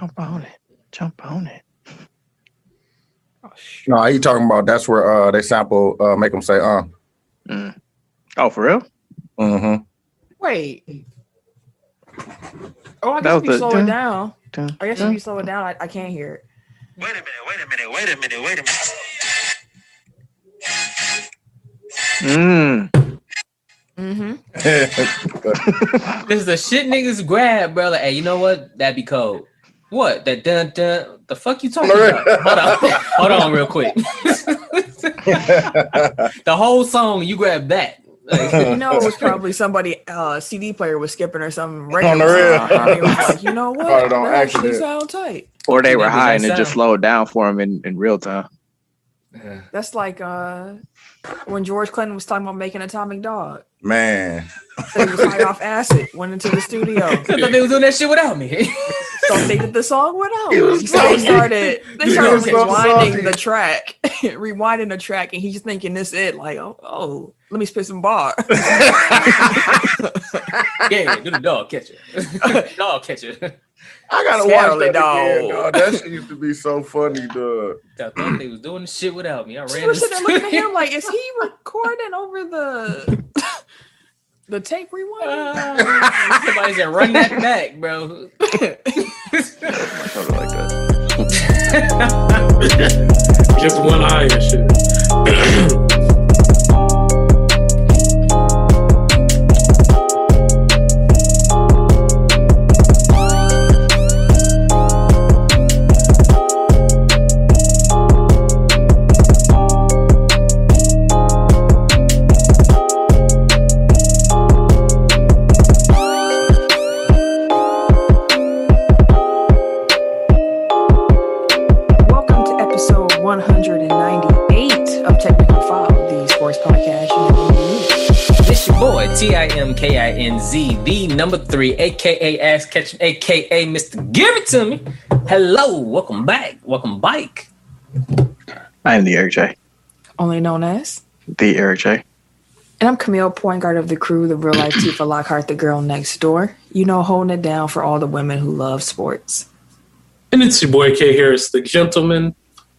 Jump on it. Jump on it. No, he talking about that's where uh they sample uh make them say uh. Mm. Oh, for real? Mm-hmm. Wait. Oh, I guess was if you slow it down. dun, I guess dun. if you slow it down, I, I can't hear it. Wait a minute, wait a minute, wait a minute, wait a minute. Mm. Mm-hmm. This is the shit niggas grab, bro. Like, hey, you know what? That'd be cold. What? That dun dun. The fuck you talking about? Hold on, hold on, real quick. the whole song, you grab that. Like, You know, it was probably somebody uh CD player was skipping or something. On the real. And he was like, you know what? Probably on That actually accident. sound tight. Or they were high that and it just slowed down for him in, in real time. That's like uh when George Clinton was talking about making Atomic Dog. Man, Said he was high off acid, went into the studio. I they was doing that shit without me. so they did the song without He was So they started they started was rewinding the track, rewinding the track, and he's thinking this it like oh oh let me spit some bar. yeah, do the dog catcher. dog catcher. I gotta Scarily watch that again, dog. dog. That shit used to be so funny, dog. I thought they was doing the shit without me. I She ran. was the sitting there looking at him like, is he recording over the the tape rewind? Uh, Somebody said, "Run that back, bro." Something like that. Just one eye and shit. T I M K I N Z, the number three, aka Ass Catching, aka Mister Give It To Me. Hello, welcome back, welcome bike. I am the Eric J. Only known as. The Eric J. And I'm Camille, point guard of the crew, the real life Tifa Lockhart, the girl next door. You know, holding it down for all the women who love sports. And it's your boy K Harris, the gentleman,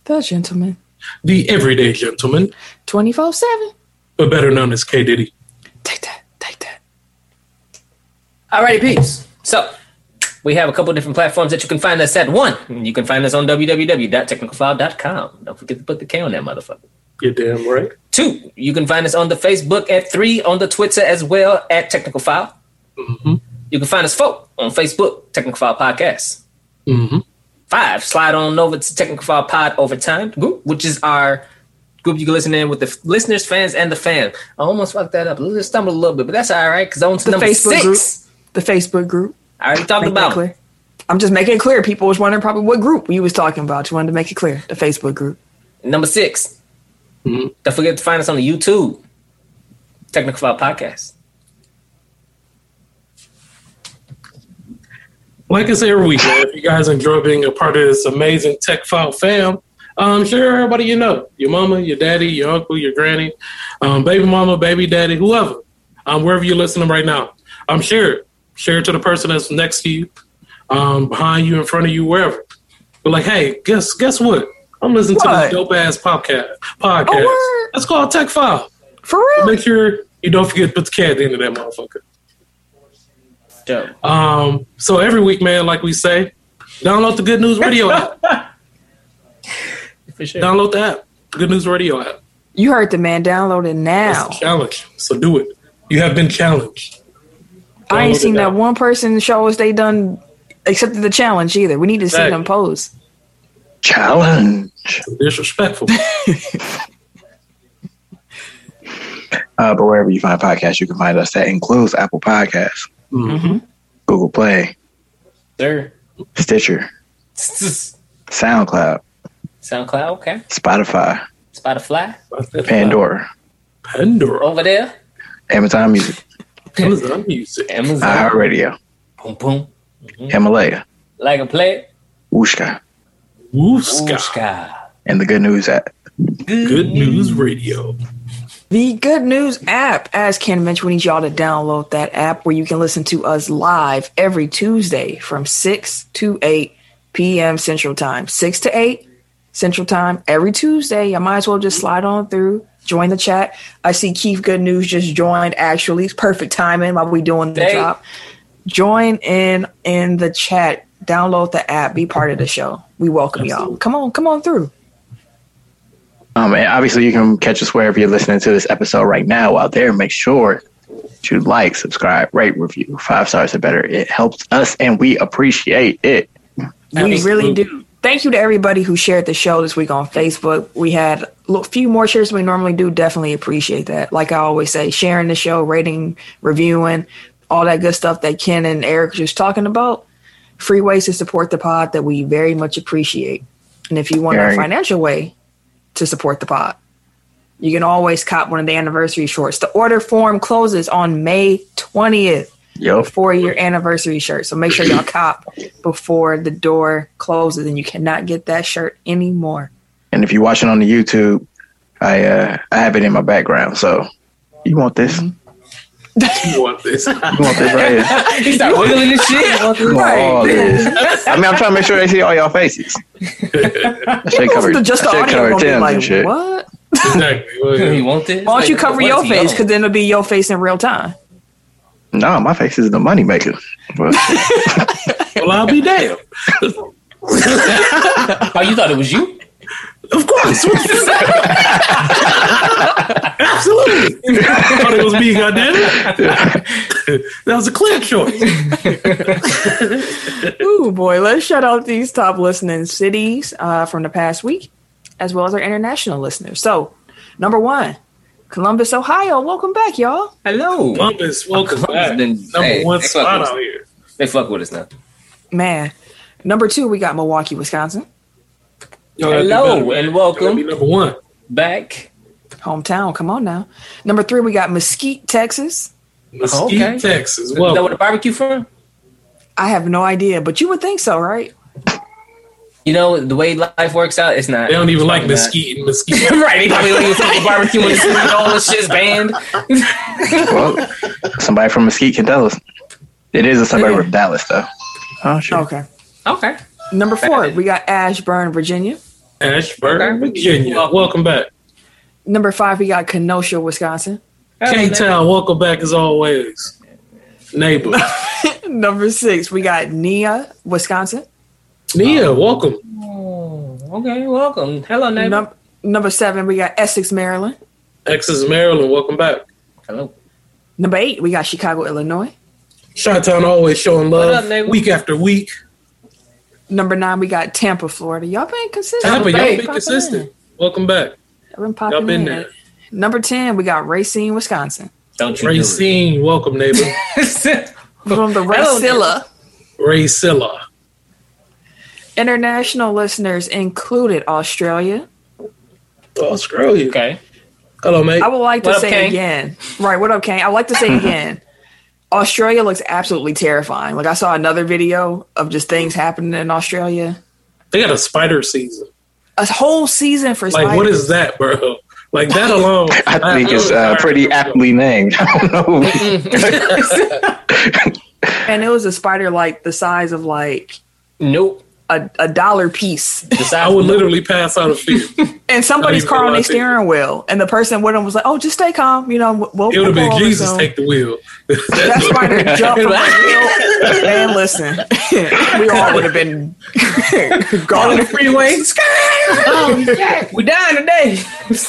The gentleman. the everyday gentleman, 24 7. but better known as K Diddy. Take that. Alrighty, peeps. So we have a couple different platforms that you can find us at. One, you can find us on www.technicalfile.com. Don't forget to put the K on that motherfucker. You're damn right. Two, you can find us on the Facebook at three, on the Twitter as well at Technical File. Mm-hmm. You can find us four on Facebook, Technical File Podcast. Mm-hmm. Five, slide on over to Technical File Pod Overtime group, which is our group you can listen in with the f- listeners, fans, and the fans. I almost fucked that up. I just stumbled a little bit, but that's all right because on to The number Facebook six. group. The Facebook group. I already talked Make that about it. clear. I'm just making it clear. People was wondering probably what group you was talking about. You wanted to make it clear. The Facebook group. Number 6 Mhm. Don't forget to find us on the YouTube, Technical File Podcast. Like I say every week, if you guys enjoy being a part of this amazing Tech File fam, um, share everybody you know your mama, your daddy, your uncle, your granny, um, baby mama, baby daddy, whoever, um, wherever you're listening right now. I'm it. Share it to the person that's next to you, um, behind you, in front of you, wherever. But like, hey, guess guess what? I'm listening to this dope ass podcast. Podcast. Oh, word. It's called Tech File. For real? Make sure you don't forget to put the cat at the end of that motherfucker. Dope. Um, so every week, man, like we say, download the Good News Radio app. For sure. Download the app, Good News Radio app. You heard the man. Download it now. It's a challenge. So do it. You have been challenged. I ain't seen that one person show us they done accepted the challenge either. We need to see them pose. Challenge. Disrespectful. Uh, but wherever you find podcasts, you can find us. That includes Apple Podcasts, Mhm. Google Play, Sir. Stitcher, SoundCloud, SoundCloud, okay. Spotify, Spotify, Pandora, Pandora. over there. Amazon Music, Amazon Music. Amazon. Ah, iHeartRadio, Boom, boom. Mm-hmm. Himalaya, Like a play. Wooshka, Wooska. Ooshka. and the Good News app. Good News Radio. The Good News app, as Ken mentioned, we need y'all to download that app where you can listen to us live every Tuesday from 6 to 8 p.m. Central Time, 6 to 8 Central Time every Tuesday. I might as well just slide on through, join the chat. I see Keith Good News just joined. Actually, it's perfect timing while we doing the Hey. drop. Join in in the chat. Download the app. Be part of the show. We welcome y'all. Come on, come on through. Um, and obviously, you can catch us wherever you're listening to this episode right now. Out there, make sure to like, subscribe, rate, review. Five stars or better. It helps us, and we appreciate it. We Absolutely. really do. Thank you to everybody who shared the show this week on Facebook. We had a few more shares than we normally do. Definitely appreciate that. Like I always say, sharing the show, rating, reviewing, all that good stuff that Ken and Eric just talking about. Free ways to support the pod that we very much appreciate. And if you want a financial way to support the pod, you can always cop one of the anniversary shorts. The order form closes on May 20th Yo, four year anniversary shirt. So make sure y'all cop before the door closes and you cannot get that shirt anymore. and if you're watching on the YouTube, I uh, I have it in my background. So you want this? Mm-hmm. You want this? You want this right here? he started wiggling his shit. You want all this? I mean, I'm trying to make sure they see all y'all faces. I should cover, The- just the I should audio cover be Tim's and like, shit. what? exactly. Well, you want this? Why don't you cover what your face? Because then it'll be your face in real time. No, my face is the money maker. Well, I'll be damned. Oh, you thought it was you? Of course. Absolutely. thought it was me, goddamn it. that was a clear choice. Ooh, boy. Let's shout out these top listening cities uh, from the past week, as well as our international listeners. So, number one, Columbus, Ohio. Welcome back, y'all. Hello. Columbus, welcome Columbus back. been- Number hey, one they fuck spot with us. out here. They fuck with us now. Man. Number two, we got Milwaukee, Wisconsin. Y'all gotta Hello better, and welcome. be number one. Back. Hometown. Come on now. Number three, we got Mesquite, Texas. Mesquite, Okay. Texas. Is that where Welcome. the barbecue from? I have no idea, but you would think so, right? You know the way life works out. It's not. They don't even like probably not. mesquite and mesquite. right, they probably don't even fuck with barbecue when the all this shit's banned. well, somebody from Mesquite can tell us. It is a suburb of Dallas, though. Oh sure. Okay. Okay. Number four, we got Ashburn, Virginia. Ashburn, Okay. Virginia. Welcome. Welcome back. Number five, we got Kenosha, Wisconsin. K-Town, welcome back as always. Neighbor. Number six, we got Nia, Wisconsin. Nia, um, welcome. Oh, okay, welcome. Hello, neighbor. Num- number seven, we got Essex, Maryland. Essex, Maryland, welcome back. Hello. Number eight, we got Chicago, Illinois. Chi-Town always showing love up, week after week. Number nine, we got Tampa, Florida. Y'all been consistent. Tampa, y'all Been be popping consistent. Welcome back. in. Y'all been popping Y'all been in. there. Number 10, we got Racine, Wisconsin. Don't you Racine, welcome neighbor. do it. From the Hello, Racilla. Ray Silla. International listeners included Australia. Oh, screw you. okay. Hello, mate. I would like to up, say Kane? again. Right, what up, Kane? I would like to say again. Australia looks absolutely terrifying. Like I saw another video of just things happening in Australia. They got a spider season. A whole season for Like, what spiders. is that, bro? Like that alone. I think it's uh, pretty aptly named. I don't know. And it was a spider like the size of like Nope. A, a dollar piece. I would literally pass out of fear. And somebody's car on gonna their lie to you. steering wheel. And the person with them was like, oh, just stay calm. You know, we'll, It would have been Jesus soon." take the wheel. That spider jumped from the wheel. Man, listen, we all would have been gone On gone. the freeway. oh, we dying today.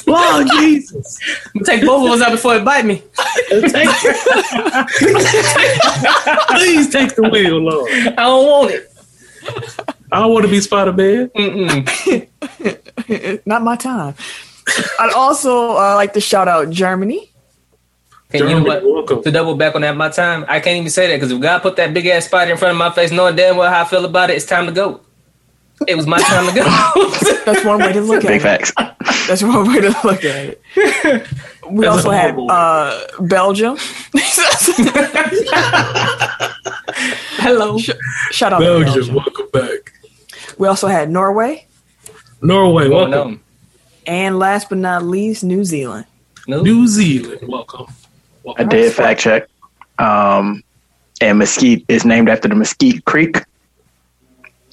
oh, Jesus. Take both of us out before it bite me. Please take the wheel, Lord. I don't want it. I don't want to be Spider Man. Not my time. I'd also uh, like to shout out Germany. And you know Germany, what? welcome. To double back on that, my time, I can't even say that because if God put that big ass spider in front of my face, knowing damn well how I feel about it, it's time to go. It was my time to go. That's one way to look Big at it. facts. That's one way to look at it. We That's also a had uh, Belgium. Hello. Shout out to Belgium, Belgium. welcome back. We also had Norway, Norway, Going welcome. and last but not least, New Zealand. No. New Zealand, welcome. I welcome. did fact check. Um, and Mesquite is named after the Mesquite Creek.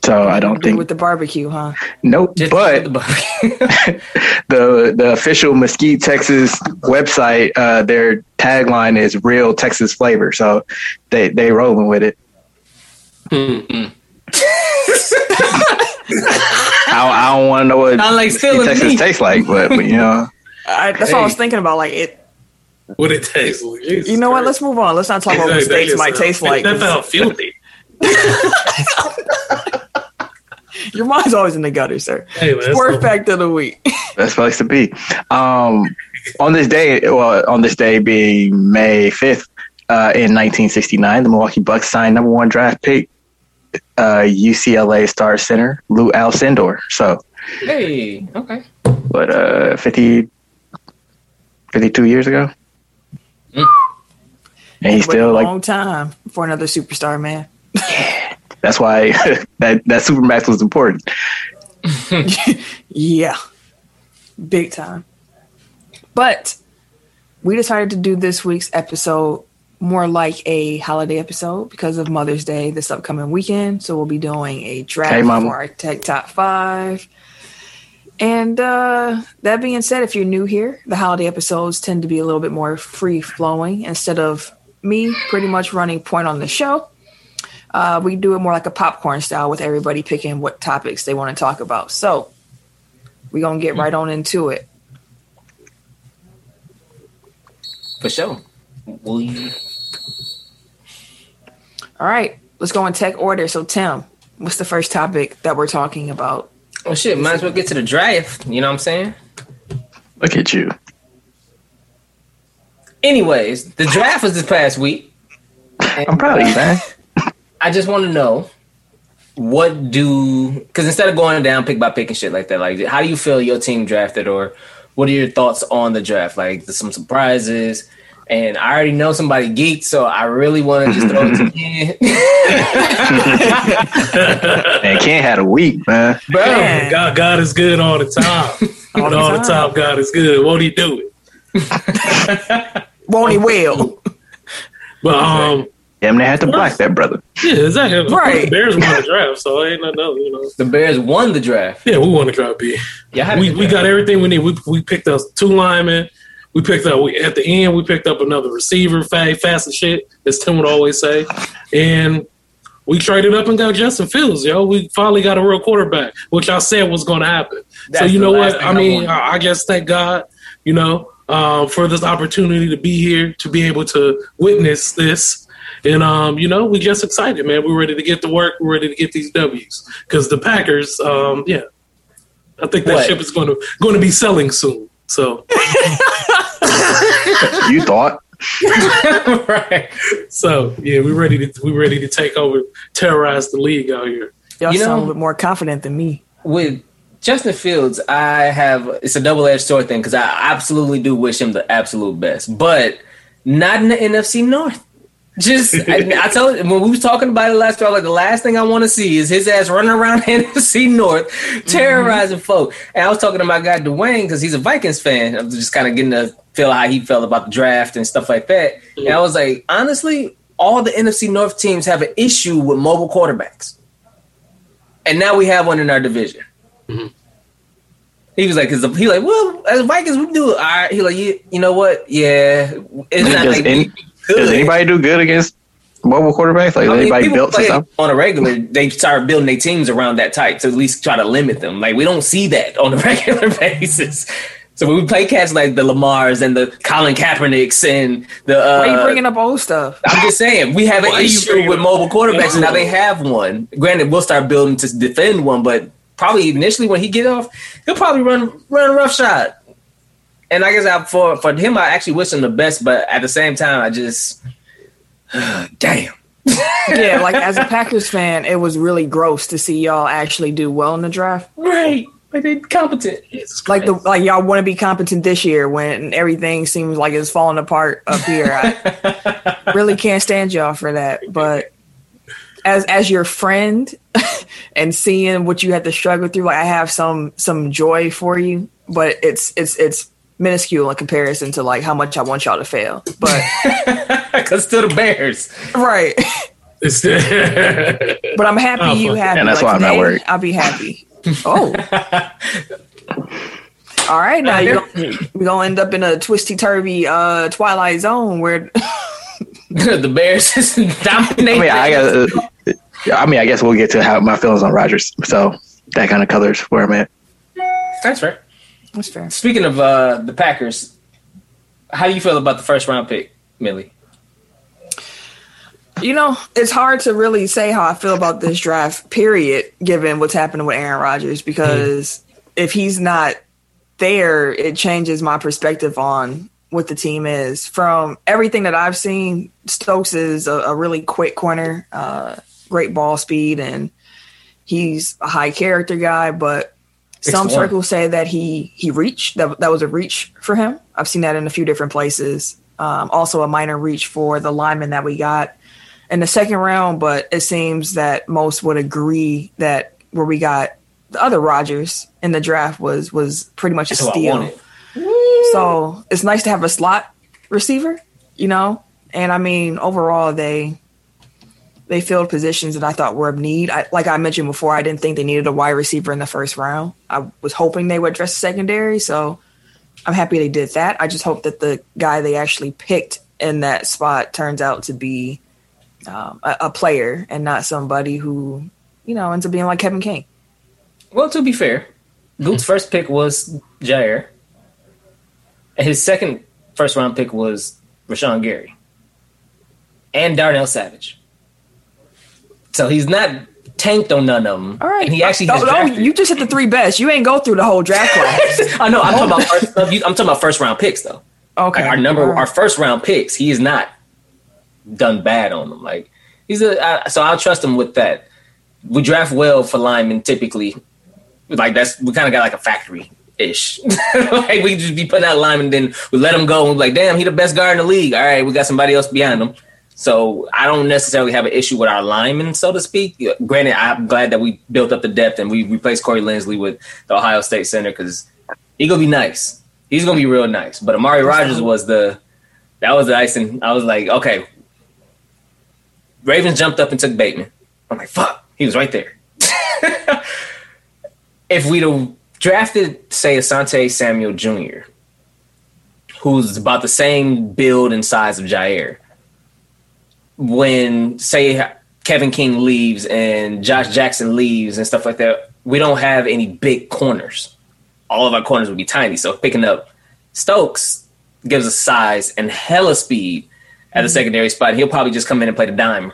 So I don't think with the barbecue, huh? nope. Just but the the the official Mesquite, Texas website, uh, their tagline is "Real Texas Flavor." So they they rolling with it. Mm-mm. I, I don't want to know what Sound like Mesquite, stealing Texas meat. tastes like, but, but you know, I, that's what I was thinking about. Like it, What it tastes like. Jesus you know what? Let's move on. Let's not talk about what Exactly. steaks might That taste like. That felt filthy. Your mind's always in the gutter, sir. Hey, man, Sport fact of the week. best place to be. Um, on this day, well, on this day being May fifth, uh, in 1969, the Milwaukee Bucks signed number one draft pick, uh, UCLA star center Lou Alcindor. So, hey, okay. what, uh, 50, 52 years ago, Mm. and he's still a like long time for another superstar, man. Yeah, that's why that that supermax was important. Yeah, big time. But we decided to do this week's episode more like a holiday episode because of Mother's Day this upcoming weekend. So we'll be doing a draft Hey, for our Tech Top Five. And uh, that being said, if you're new here, the holiday episodes tend to be a little bit more free flowing instead of me pretty much running point on the show. Uh, we do it more like a popcorn style with everybody picking what topics they want to talk about. So we're going to get right on into it. For sure. Will you? All right, let's go in tech order. So, Tim, what's the first topic that we're talking about? Oh shit, might as well get to the draft. You know what I'm saying? Look at you. Anyways, the draft was this past week. I'm proud of you, man. I just want to know what do because instead of going down pick by pick and shit like that, like how do you feel your team drafted, or what are your thoughts on the draft? Like some surprises, and I already know somebody geeked, so I really want to just throw it to Ken. And Ken had a week, man. bro. Man. God, God is good all the time. All all, the all the time. time, God is good. Won't He do it? Won't he will? But um, Damn, they had to block that brother. yeah, exactly. Right. The Bears won the draft, so ain't nothing else, you know. The Bears won the draft. Yeah, we won the draft. B. Yeah, we we got everything we need. We we picked up two linemen. We picked up we, at the end. We picked up another receiver, fast, fast as shit, as Tim would always say, and we traded up and got Justin Fields. Yo, we finally got a real quarterback, which I said was going to happen. so you know what? I I mean. I, I guess thank God, you know, um, for this opportunity to be here to be able to witness this. And um, you know, we just excited, man. We're ready to get to work. We're ready to get these W's because the Packers, um, yeah, I think that What? ship is going to going to be selling soon. So, You thought? right. so yeah, we're ready to we're ready to take over, terrorize the league out here. Y'all You sound know- a little bit more confident than me. with Justin Fields, I have it's a double edged sword thing because I absolutely do wish him the absolute best, but not in the NFC North. Just I, I told when we was talking about it last time, like the last thing I want to see is his ass running around NFC North terrorizing mm-hmm. folk. And I was talking to my guy Dwayne because he's a Vikings fan. I'm just kind of getting to feel how he felt about the draft and stuff like that. And I was like, honestly, all the NFC North teams have an issue with mobile quarterbacks and now we have one in our division. Mm-hmm. He was like, "Cause he like, well, as Vikings, we do. All right." He like, you, you know what? Yeah, it's not like any- we could. Does anybody do good against mobile quarterbacks? Like I mean, anybody built to play on a regular. They start building their teams around that type to at least try to limit them. Like we don't see that on a regular basis. So when we play cats like the Lamars and the Colin Kaepernicks and the, Why are you uh, bringing up old stuff? I'm just saying we have an Why are you issue with mobile quarterbacks, and now they have one. Granted, we'll start building to defend one, but probably initially when he get off, he'll probably run run a rough shot. And I guess I, for for him, I actually wish him the best, but at the same time, I just damn. yeah, like as a Packers fan, it was really gross to see y'all actually do well in the draft. Right, but they competent. Like the like y'all want to be competent this year when everything seems like it's falling apart up here. I really can't stand y'all for that. But as as your friend and seeing what you had to struggle through, like I have some some joy for you, but it's it's it's minuscule in comparison to like how much I want y'all to fail. But Because still the Bears. right. But I'm happy Oh, you fuck. happy. And that's like why I'm not today, worried. I'll be happy. Oh. All right, now you're gonna, we're gonna end up in a twisty turvy uh, twilight zone where the Bears just dominate. I mean, I got. I mean, I guess we'll get to how my feelings on Rodgers. So that kind of colors where I'm at. That's right. That's fair. Speaking of uh, the Packers, how do you feel about the first round pick, Millie? You know, it's hard to really say how I feel about this draft, period, given what's happening with Aaron Rodgers, because if he's not there, it changes my perspective on what the team is. From everything that I've seen, Stokes is a, a really quick corner, uh, great ball speed, and he's a high character guy, but some 6'1". circles say that he he reached that that was a reach for him. I've seen that in a few different places. Um, also, a minor reach for the lineman that we got in the second round, but it seems that most would agree that where we got the other Rodgers in the draft was was pretty much a That's I steal. So it's nice to have a slot receiver, you know. And I mean, overall, they they filled positions that I thought were of need. I, like I mentioned before, I didn't think they needed a wide receiver in the first round. I was hoping they would address secondary, so I'm happy they did that. I just hope that the guy they actually picked in that spot turns out to be um, a, a player and not somebody who, you know, ends up being like Kevin King. Well, to be fair, Gute's first pick was Jaire. His second first round pick was Rashan Gary and Darnell Savage. So he's not tanked on none of them. All right, And he actually Oh, has oh, drafted- you just hit the three best. You ain't go through the whole draft class. I know. I'm talking about first, I'm talking about first round picks though. Okay, Like our number, right. our first round picks, he is not done bad on them. Like he's a, I, so I'll trust him with that. We draft well for linemen typically. Like that's we kind of got like a factory ish. like we just be putting out linemen, then we let him go and we're like, damn, he the best guard in the league. All right, we got somebody else behind him. So I don't necessarily have an issue with our linemen, so to speak. Granted, I'm glad that we built up the depth and we replaced Corey Linsley with the Ohio State center because he's gonna be nice. He's gonna be real nice. But Amari Rodgers was the that was the icing. I was like, okay. Ravens jumped up and took Bateman. I'm like, fuck, he was right there. if we'd have drafted, say, Asante Samuel Jr., who's about the same build and size of Jaire, when say Kevin King leaves and Josh Jackson leaves and stuff like that, we don't have any big corners. All of our corners would be tiny. So picking up Stokes gives us size and hella speed at the secondary spot. He'll probably just come in and play the dime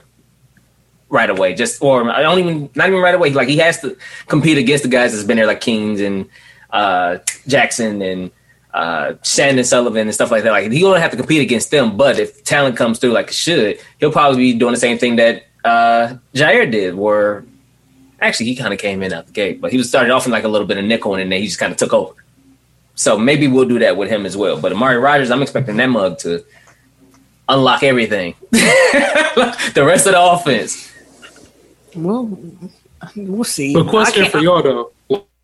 right away. Just or I don't even not even right away. Like he has to compete against the guys that's been there, like Kings and uh, Jackson and uh, Chandon Sullivan and stuff like that. Like he gonna have to compete against them. But if talent comes through like it should, he'll probably be doing the same thing that uh, Jaire did. Where actually he kind of came in out the gate, but he was started off in like a little bit of nickel, and then he just kind of took over. So maybe we'll do that with him as well. But Amari Rodgers, I'm expecting that mug to unlock everything. the rest of the offense. Well, we'll see. But question for y'all though,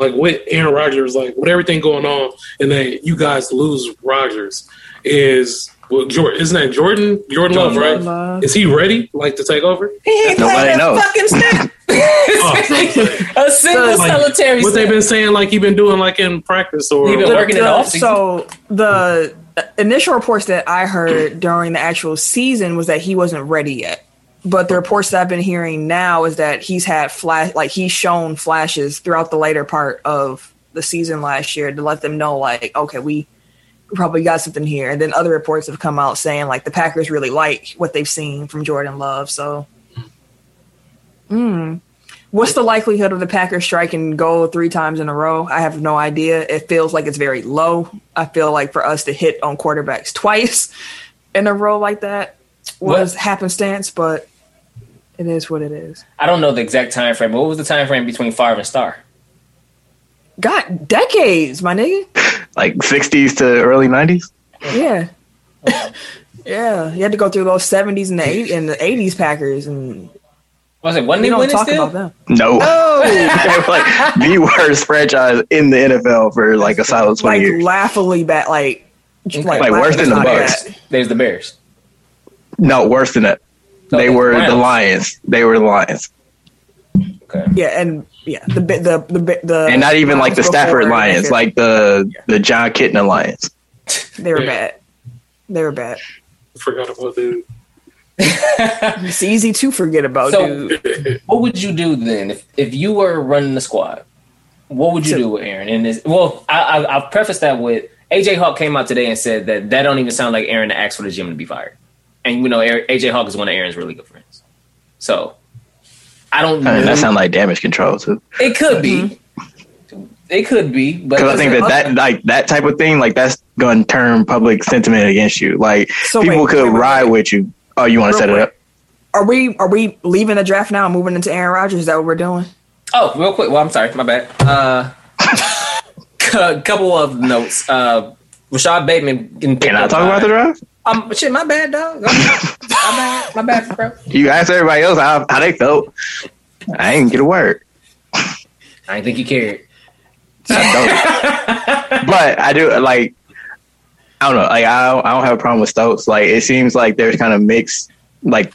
like with Aaron Rodgers, like with everything going on, and then you guys lose Rodgers, is well, Jordan, isn't that Jordan? Jordan Love, right? Love. Is he ready, like to take over? He ain't Nobody playing that knows. fucking snap. Oh, a single Like, solitary what they've been saying, like he been doing, like in practice, or He been working in the the- So the initial reports that I heard during the actual season was that he wasn't ready yet. But the reports that I've been hearing now is that he's had flash, like he's shown flashes throughout the later part of the season last year to let them know, like, okay, we, probably got something here. And then other reports have come out saying like the Packers really like what they've seen from Jordan Love. So, hmm. What's the likelihood of the Packers striking gold three times in a row? I have no idea. It feels like it's very low. I feel like for us to hit on quarterbacks twice in a row like that was What? happenstance, but it is what it is. I don't know the exact time frame, but what was the time frame between Favre and Starr? God, decades, my nigga. Like 60s to early 90s. Yeah. yeah. You had to go through those 70s and the, 80s, and the 80s Packers, and Was it? Wasn't we he don't winning talk still? about them. No. Oh, they were like the worst franchise in the NFL for like a solid 20 like years. laughably bad, like, Okay. Like, worse than the laughably Bucks. There's the Bears. No, worse than that. They the were the Browns. Lions. They were the Lions, Okay. Yeah, and yeah, the the the the and not even like the Stafford before- Lions, like the the Jon Kitna Lions. they were Yeah. bad. They were bad. Forgot about dude. It's easy to forget about, So- dude. What would you do then if, if you were running the squad? What would you So- do with Aaron? And this, well, I, I, I'll preface that with AJ Hawk came out today and said that that don't even sound like Aaron to ask for the gym to be fired. And you know, AJ Hawk is one of Aaron's really good friends. So I don't. I mean, know. that sounds like damage control too. it could be. It could be, but Because I think that that like that type of thing, like that's going to turn public sentiment against you. Like So people wait, could wait, wait, ride wait. with you. Oh, you want to Real set it up? Are we are we leaving the draft now and moving into Aaron Rodgers? Is that what we're doing? Oh, real quick. Well, I'm sorry, my bad. Uh, a couple of notes. Uh, Rashad Bateman getting picked Can I talk about the draft? Um, shit, my bad, dog. my bad, my bad, bro. You asked everybody else how, how they felt. I ain't get a word. I didn't think you cared. I don't. but I do like. I don't know. Like I don't, I don't have a problem with Stokes. Like it seems like there's kind of mixed. Like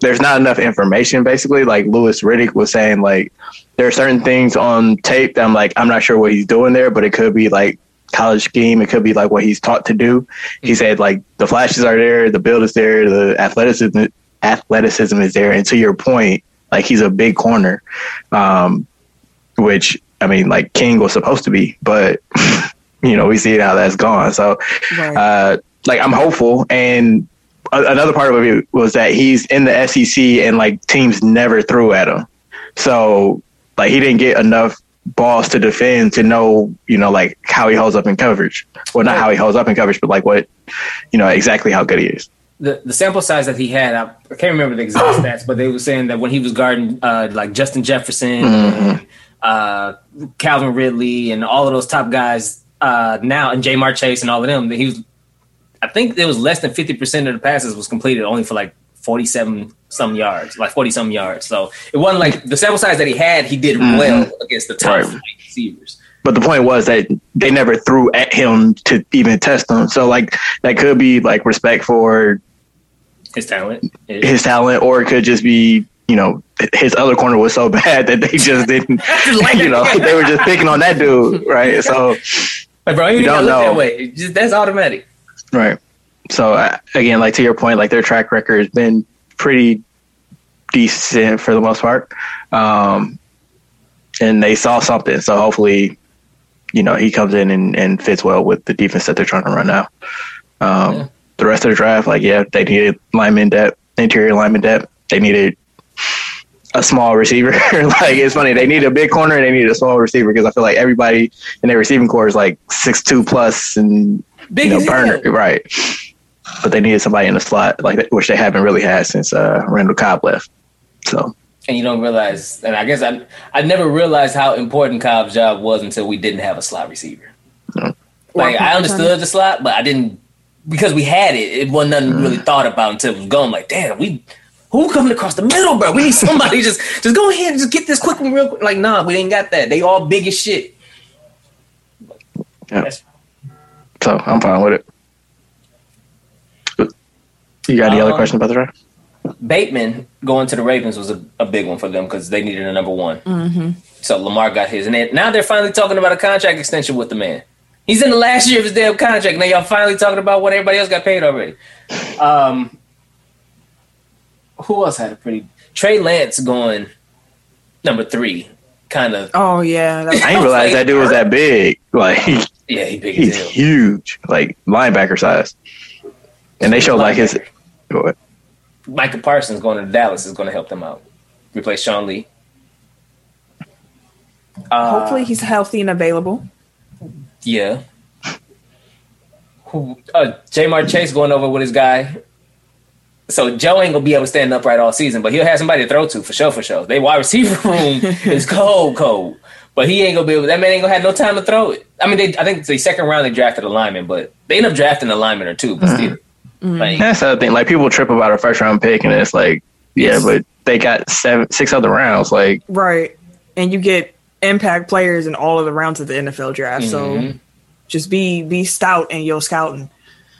there's not enough information. Basically, like Louis Riddick was saying, like there are certain things on tape that I'm like I'm not sure what he's doing there, but it could be like college scheme. It could be like what he's taught to do. He said like the flashes are there, the build is there, the athleticism athleticism is there, and to your point, like he's a big corner, um, which I mean, like King was supposed to be, but you know we see how that's gone. So Right. uh, like I'm hopeful. And a- another part of it was that he's in the SEC and like teams never threw at him. So like he didn't get enough balls to defend to know, you know, like how he holds up in coverage. Well, not how he holds up in coverage, but like what, you know, exactly how good he is. The the sample size that he had, I, I can't remember the exact stats, but they were saying that when he was guarding uh, like Justin Jefferson, and, uh, Calvin Ridley, and all of those top guys uh, now, and Ja'Marr Chase and all of them, that he was. I think there was less than fifty percent of the passes was completed only for like forty seven some yards, like forty some yards. So it wasn't like the sample size that he had. He did mm-hmm. well against the top Right. receivers. But the point was that they never threw at him to even test him. So like that could be like respect for His talent. his talent, or it could just be, you know, his other corner was so bad that they just didn't, you know, they were just picking on that dude, right? So, Like, bro, you, You don't don't that know. way. Just, that's automatic. right. So again, like to your point, like their track record has been pretty decent for the most part, um, and they saw something. So hopefully, you know, he comes in and, and fits well with the defense that they're trying to run now. Um, Yeah. The rest of the draft, like yeah, they needed lineman depth, interior lineman depth. They needed a small receiver. like it's funny, they need a big corner and they need a small receiver because I feel like everybody in their receiving corps is like six two plus and Big you know burner, right? But they needed somebody in the slot like which they haven't really had since uh, Randall Cobb left. So and you don't realize. And I guess I I never realized how important Cobb's job was until we didn't have a slot receiver. Like I understood the slot, but I didn't because we had it. It wasn't nothing really thought about until it was gone. Like, damn, we who coming across the middle, bro? We need somebody just just go ahead and just get this quick one real quick. Like, nah, we ain't got that. They all big as shit. Yeah. So I'm fine with it. You got any other Um, questions about the draft? Bateman going to the Ravens was a, a big one for them because they needed a number one. Mm-hmm. So Lamar got his, and then, now they're finally talking about a contract extension with the man. He's in the last year of his damn contract. Now y'all finally talking about what everybody else got paid already. Um, who else had a pretty Trey Lance going number three? Kind of, Oh yeah, I didn't realize that dude was that big. Like yeah, he big as he's hell. huge, like linebacker size. And they showed like his. What? Michael Parsons going to Dallas is going to help them out. Replace Sean Lee. Uh, hopefully he's healthy and available. Yeah. Who? Uh, Ja'Marr Chase going over with his guy. So Joe ain't gonna be able to stand upright all season, but he'll have somebody to throw to for sure. For sure, they wide receiver room is cold, cold. But he ain't gonna be able. That man ain't gonna have no time to throw it. I mean, they, I think the second round they drafted a lineman, but they end up drafting a lineman or two. But still, like, That's the other thing. Like people trip about a first round pick, and it's like, yeah, but they got seven, six other rounds. Like, Right, and you get impact players in all of the rounds of the NFL draft. So Mhm. just be be stout in your scouting.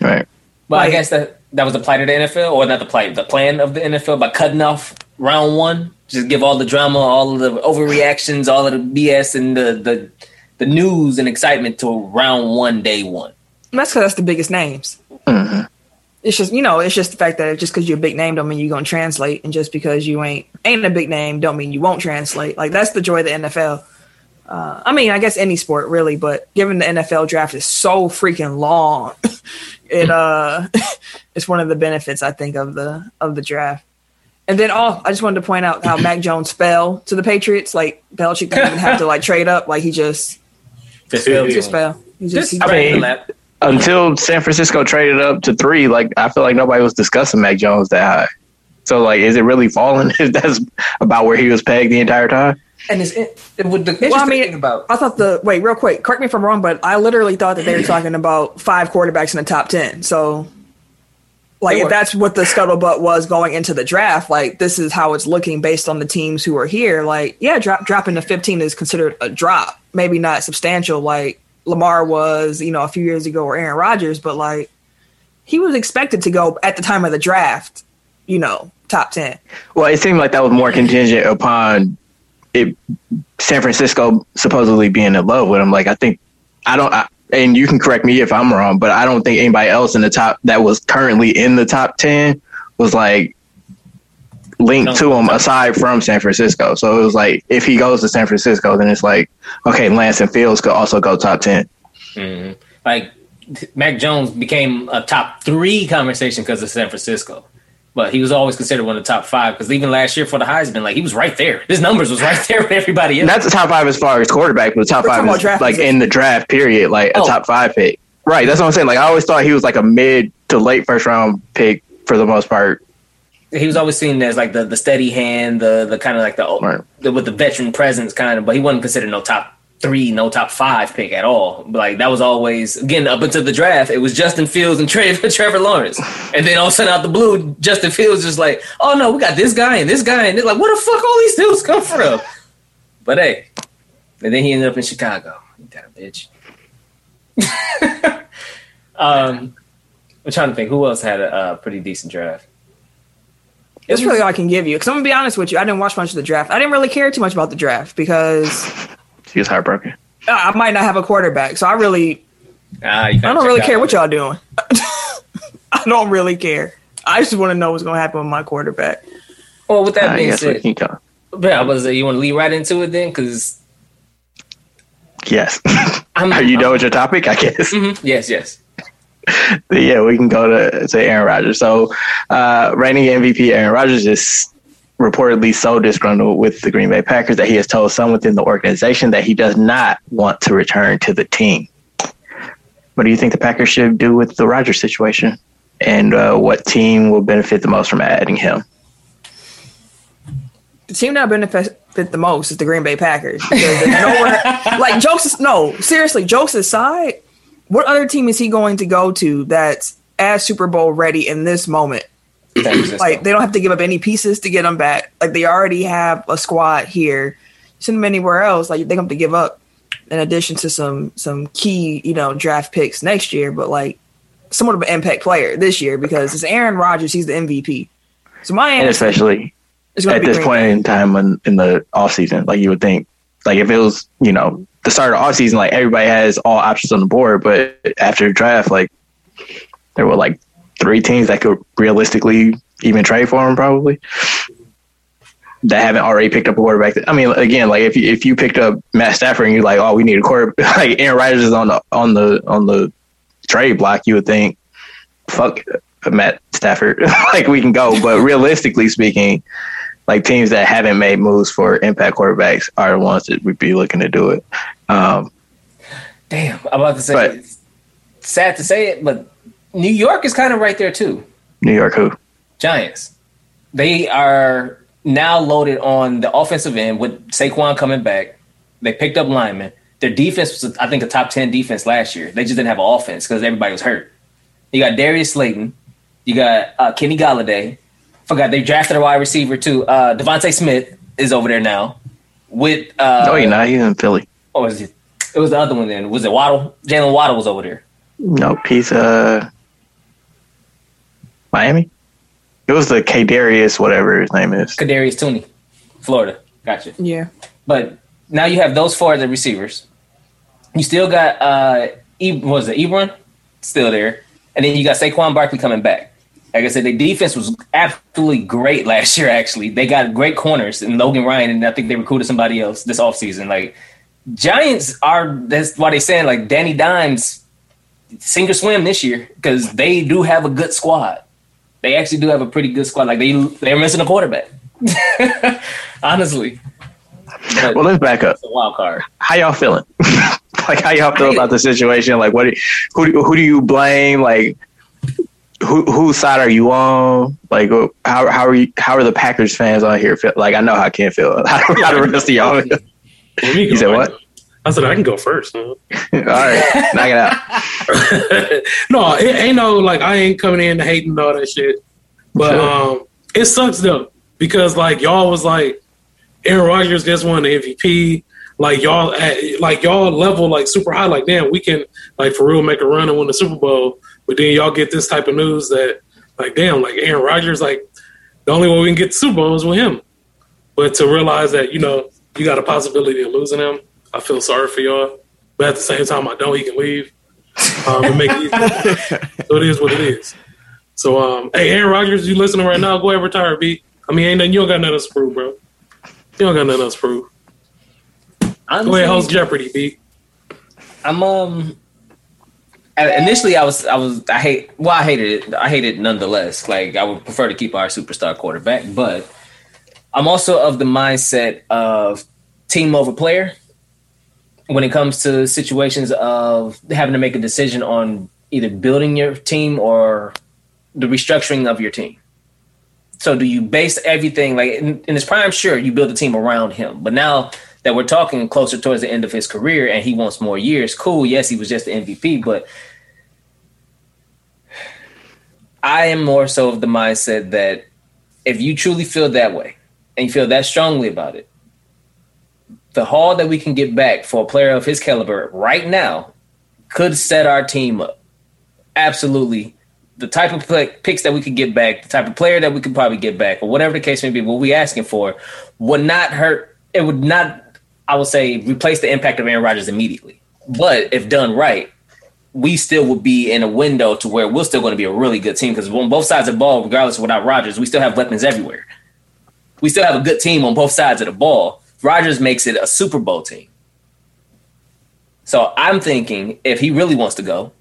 right? But I guess that that was the plight of the NFL, or not the plight, the plan of the NFL by cutting off round one. Just give all the drama, all of the overreactions, all of the BS, and the the the news and excitement to round one, day one. That's because that's the biggest names. It's just you know, it's just the fact that just because you're a big name don't mean you're gonna translate, and just because you ain't ain't a big name don't mean you won't translate. Like that's the joy of the NFL. Uh, I mean, I guess any sport really, but given the NFL draft is so freaking long, it uh, it's one of the benefits I think of the of the draft. And then, oh, I just wanted to point out how Mac Jones fell to the Patriots. Like Belichick didn't even have to like trade up. Like he just Just, he just fell. He just, Just he, I mean. Until San Francisco traded up to three, like I feel like nobody was discussing Mac Jones that high. So like, is it really falling? If that's about where he was pegged the entire time? and it's it, it would the Well, I mean, thing about I thought the wait, real quick, correct me if I'm wrong, but I literally thought that they were talking about five quarterbacks in the top ten. So, like, if that's what the scuttlebutt was going into the draft, like this is how it's looking based on the teams who are here. Like, yeah, drop dropping to 15 is considered a drop, maybe not substantial, like Lamar was, you know, a few years ago or Aaron Rodgers, but like he was expected to go at the time of the draft, you know, top 10. Well, it seemed like that was more contingent upon it, San Francisco supposedly being in love with him. Like I think I don't, I, and you can correct me if I'm wrong, but I don't think anybody else in the top that was currently in the top ten was like linked to him aside from San Francisco. So it was like if he goes to San Francisco, then it's like okay, Lance and Fields could also go top ten. Mhm. like Mac Jones became a top three conversation because of San Francisco. But he was always considered one of the top five because even last year for the Heisman, like he was right there. His numbers was right there with everybody else. Not the top five as far as quarterback, but the top We're five is draft like position. in the draft period, like a Oh. top five pick. Right. That's what I'm saying. Like I always thought he was like a mid to late first round pick for the most part. He was always seen as like the, the steady hand, the the kind of like the, Right. the with the veteran presence kind of, but he wasn't considered no top three, no top five pick at all. But like that was always again up until the draft, it was Justin Fields and Trevor, Trevor Lawrence, and then all of a sudden out the blue, Justin Fields just like, oh no, we got this guy and this guy, and they're like, where the fuck all these dudes come from? But hey, and then he ended up in Chicago. Ain't that a bitch? um, I'm trying to think who else had a, uh pretty decent draft. That's really all I can give you. Because I'm gonna be honest with you, I didn't watch much of the draft. I didn't really care too much about the draft because He was heartbroken. I might not have a quarterback. So I really, you I don't check really out- care what y'all doing. I don't really care. I just want to know what's gonna happen with my quarterback. Well, with that I being said, can go. yeah, I was. Uh, you want to lead right into it then? Because Yes. I'm. Are you done with your topic? I guess. Mhm. Yes, yes. yeah, we can go to, to Aaron Rodgers. So, uh, reigning MVP Aaron Rodgers is reportedly so disgruntled with the Green Bay Packers that he has told some within the organization that he does not want to return to the team. What do you think the Packers should do with the Rodgers situation? And uh, what team will benefit the most from adding him? The team that benefit the most is the Green Bay Packers. Because nowhere, like jokes. is- No, seriously, jokes aside, what other team is he going to go to that's as Super Bowl ready in this moment? Like they don't have to give up any pieces to get him back. Like they already have a squad here. Send them anywhere else. Like they have to give up. In addition to some some key, you know, draft picks next year, but like somewhat of an impact player this year because it's Aaron Rodgers. He's the MVP. So my And especially at this point in time in, in the off season, like you would think, like if it was, you know, the start of off season, like everybody has all options on the board, but after the draft, like there were like three teams that could realistically even trade for him, probably that haven't already picked up a quarterback. I mean, again, like if you if you picked up Matt Stafford and you're like, oh, we need a quarterback, like Aaron Rodgers is on the on the on the trade block, you would think, fuck Matt Stafford, like we can go. But realistically speaking, like teams that haven't made moves for impact quarterbacks are the ones that would be looking to do it. Um, Damn, I'm about to say. But- sad to say it, but New York is kind of right there too. New York, who? Giants. They are now loaded on the offensive end with Saquon coming back. They picked up linemen. Their defense was, I think, a top 10 defense last year. They just didn't have an offense because everybody was hurt. You got Darius Slayton. You got uh, Kenny Golladay. Forgot they drafted a wide receiver too. Uh, DeVonta Smith is over there now. With uh, no, you're not. He's in Philly. What was it? It was the other one. Then was it Waddle? Jaylen Waddle was over there. Nope, he's uh. Miami. It was the Kadarius, whatever his name is. Kadarius Toney, Florida. Gotcha. Yeah. But now you have those four as the receivers. You still got uh, e- what was it Ebron still there, and then you got Saquon Barkley coming back. Like I said, the defense was absolutely great last year. Actually, they got great corners and Logan Ryan, and I think they recruited somebody else this offseason. Like Giants are that's why they saying like Danny Dimes sink or swim this year because they do have a good squad. They actually do have a pretty good squad. Like they they're missing a quarterback. Honestly, But Well, let's back up. a wild card. How y'all feeling? like, how y'all feel about the situation? Like, what? Do, who do, who do you blame? Like, who whose side are you on? Like, how how are you? How are the Packers fans on here? Feel? Like, I know how I can't feel. How, how the rest of y'all? Let me You said what? I said I can go first. All right, knock it out. no, it ain't no like I ain't coming in to hating and all that shit. But Sure. um, it sucks though because like y'all was like Aaron Rodgers just won the MVP. Like y'all, at, like y'all level like super high. Like damn, we can like for real make a run and win the Super Bowl. But then y'all get this type of news that like damn, like Aaron Rodgers, like the only way we can get the Super Bowl is with him. But to realize that you know you got a possibility of losing him, I feel sorry for y'all. But at the same time, I know he can leave um, and make it so it is what it is. So, um, hey, Aaron Rodgers, you listening right now? Go ahead, retire, B. I mean, ain't nothing, you don't got nothing else to prove, bro. You don't got nothing else to prove. Go ahead, host Honestly, Jeopardy, B. I'm um. Initially, I was I was I hate well I hated it I hated it nonetheless. Like I would prefer to keep our superstar quarterback, but I'm also of the mindset of team over player when it comes to situations of having to make a decision on either building your team or the restructuring of your team. So do you base everything like in, in his prime? Sure, you build a team around him, but now that we're talking closer towards the end of his career and he wants more years, cool. Yes, he was just the MVP, but I am more so of the mindset that if you truly feel that way and you feel that strongly about it, the haul that we can get back for a player of his caliber right now could set our team up. Absolutely. The type of play, picks that we could get back, the type of player that we could probably get back, or whatever the case may be, what we're asking for would not hurt. It would not, I would say, replace the impact of Aaron Rodgers immediately. But if done right, we still would be in a window to where we're still going to be a really good team because on both sides of the ball, regardless of without Rodgers, we still have weapons everywhere. We still have a good team on both sides of the ball. Rodgers makes it a Super Bowl team. So I'm thinking if he really wants to go,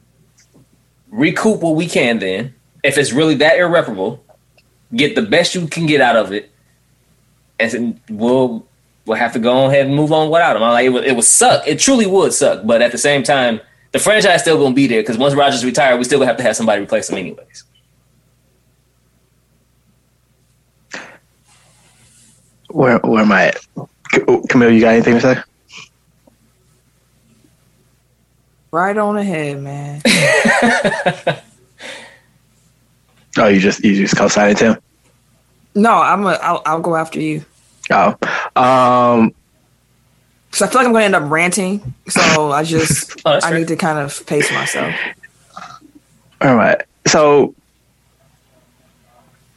recoup what we can then. If it's really that irreparable, get the best you can get out of it, and we'll we'll have to go ahead and move on without him. I'm like, it would, it would suck. It truly would suck. But at the same time, the franchise still gonna be there because once Rodgers retired, we still gonna have to have somebody replace him anyways. Where where am I at? Camille, you got anything to say? Right on ahead, man. Oh, you just you just co-signed him. No, I'm a. I'll, I'll go after you. Oh, um, Cause I feel like I'm gonna end up ranting. So I just Oh, I fair. need to kind of pace myself. all right. So,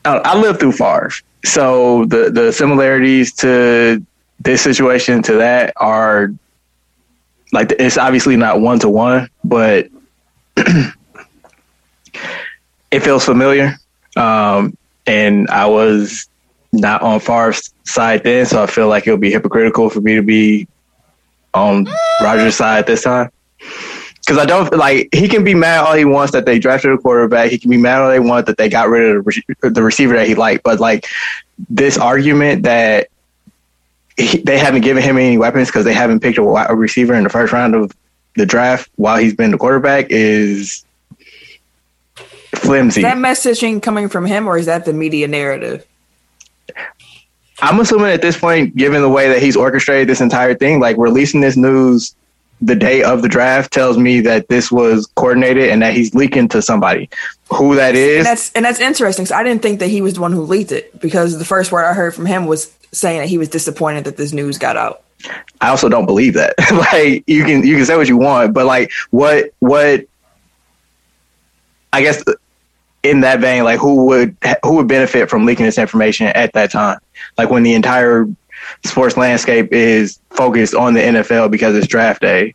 I, I lived through Favre, so the the similarities to this situation to that are like it's obviously not one to one, but it feels familiar. Um, and I was not on Favre's side then, so I feel like it would be hypocritical for me to be on Rodgers' side this time. Because I don't like he can be mad all he wants that they drafted a quarterback. He can be mad all they want that they got rid of the, re- the receiver that he liked. But like this argument that he, they haven't given him any weapons because they haven't picked a, a receiver in the first round of the draft while he's been the quarterback is flimsy. Is that messaging coming from him, or is that the media narrative? I'm assuming at this point, given the way that he's orchestrated this entire thing, like releasing this news the day of the draft tells me that this was coordinated and that he's leaking to somebody. Who that is, And that's and that's interesting. So I didn't think that he was the one who leaked it because the first word I heard from him was saying that he was disappointed that this news got out. I also don't believe that. like you can you can say what you want, but like what what I guess in that vein, like who would who would benefit from leaking this information at that time? Like when the entire sports landscape is focused on the NFL because it's draft day.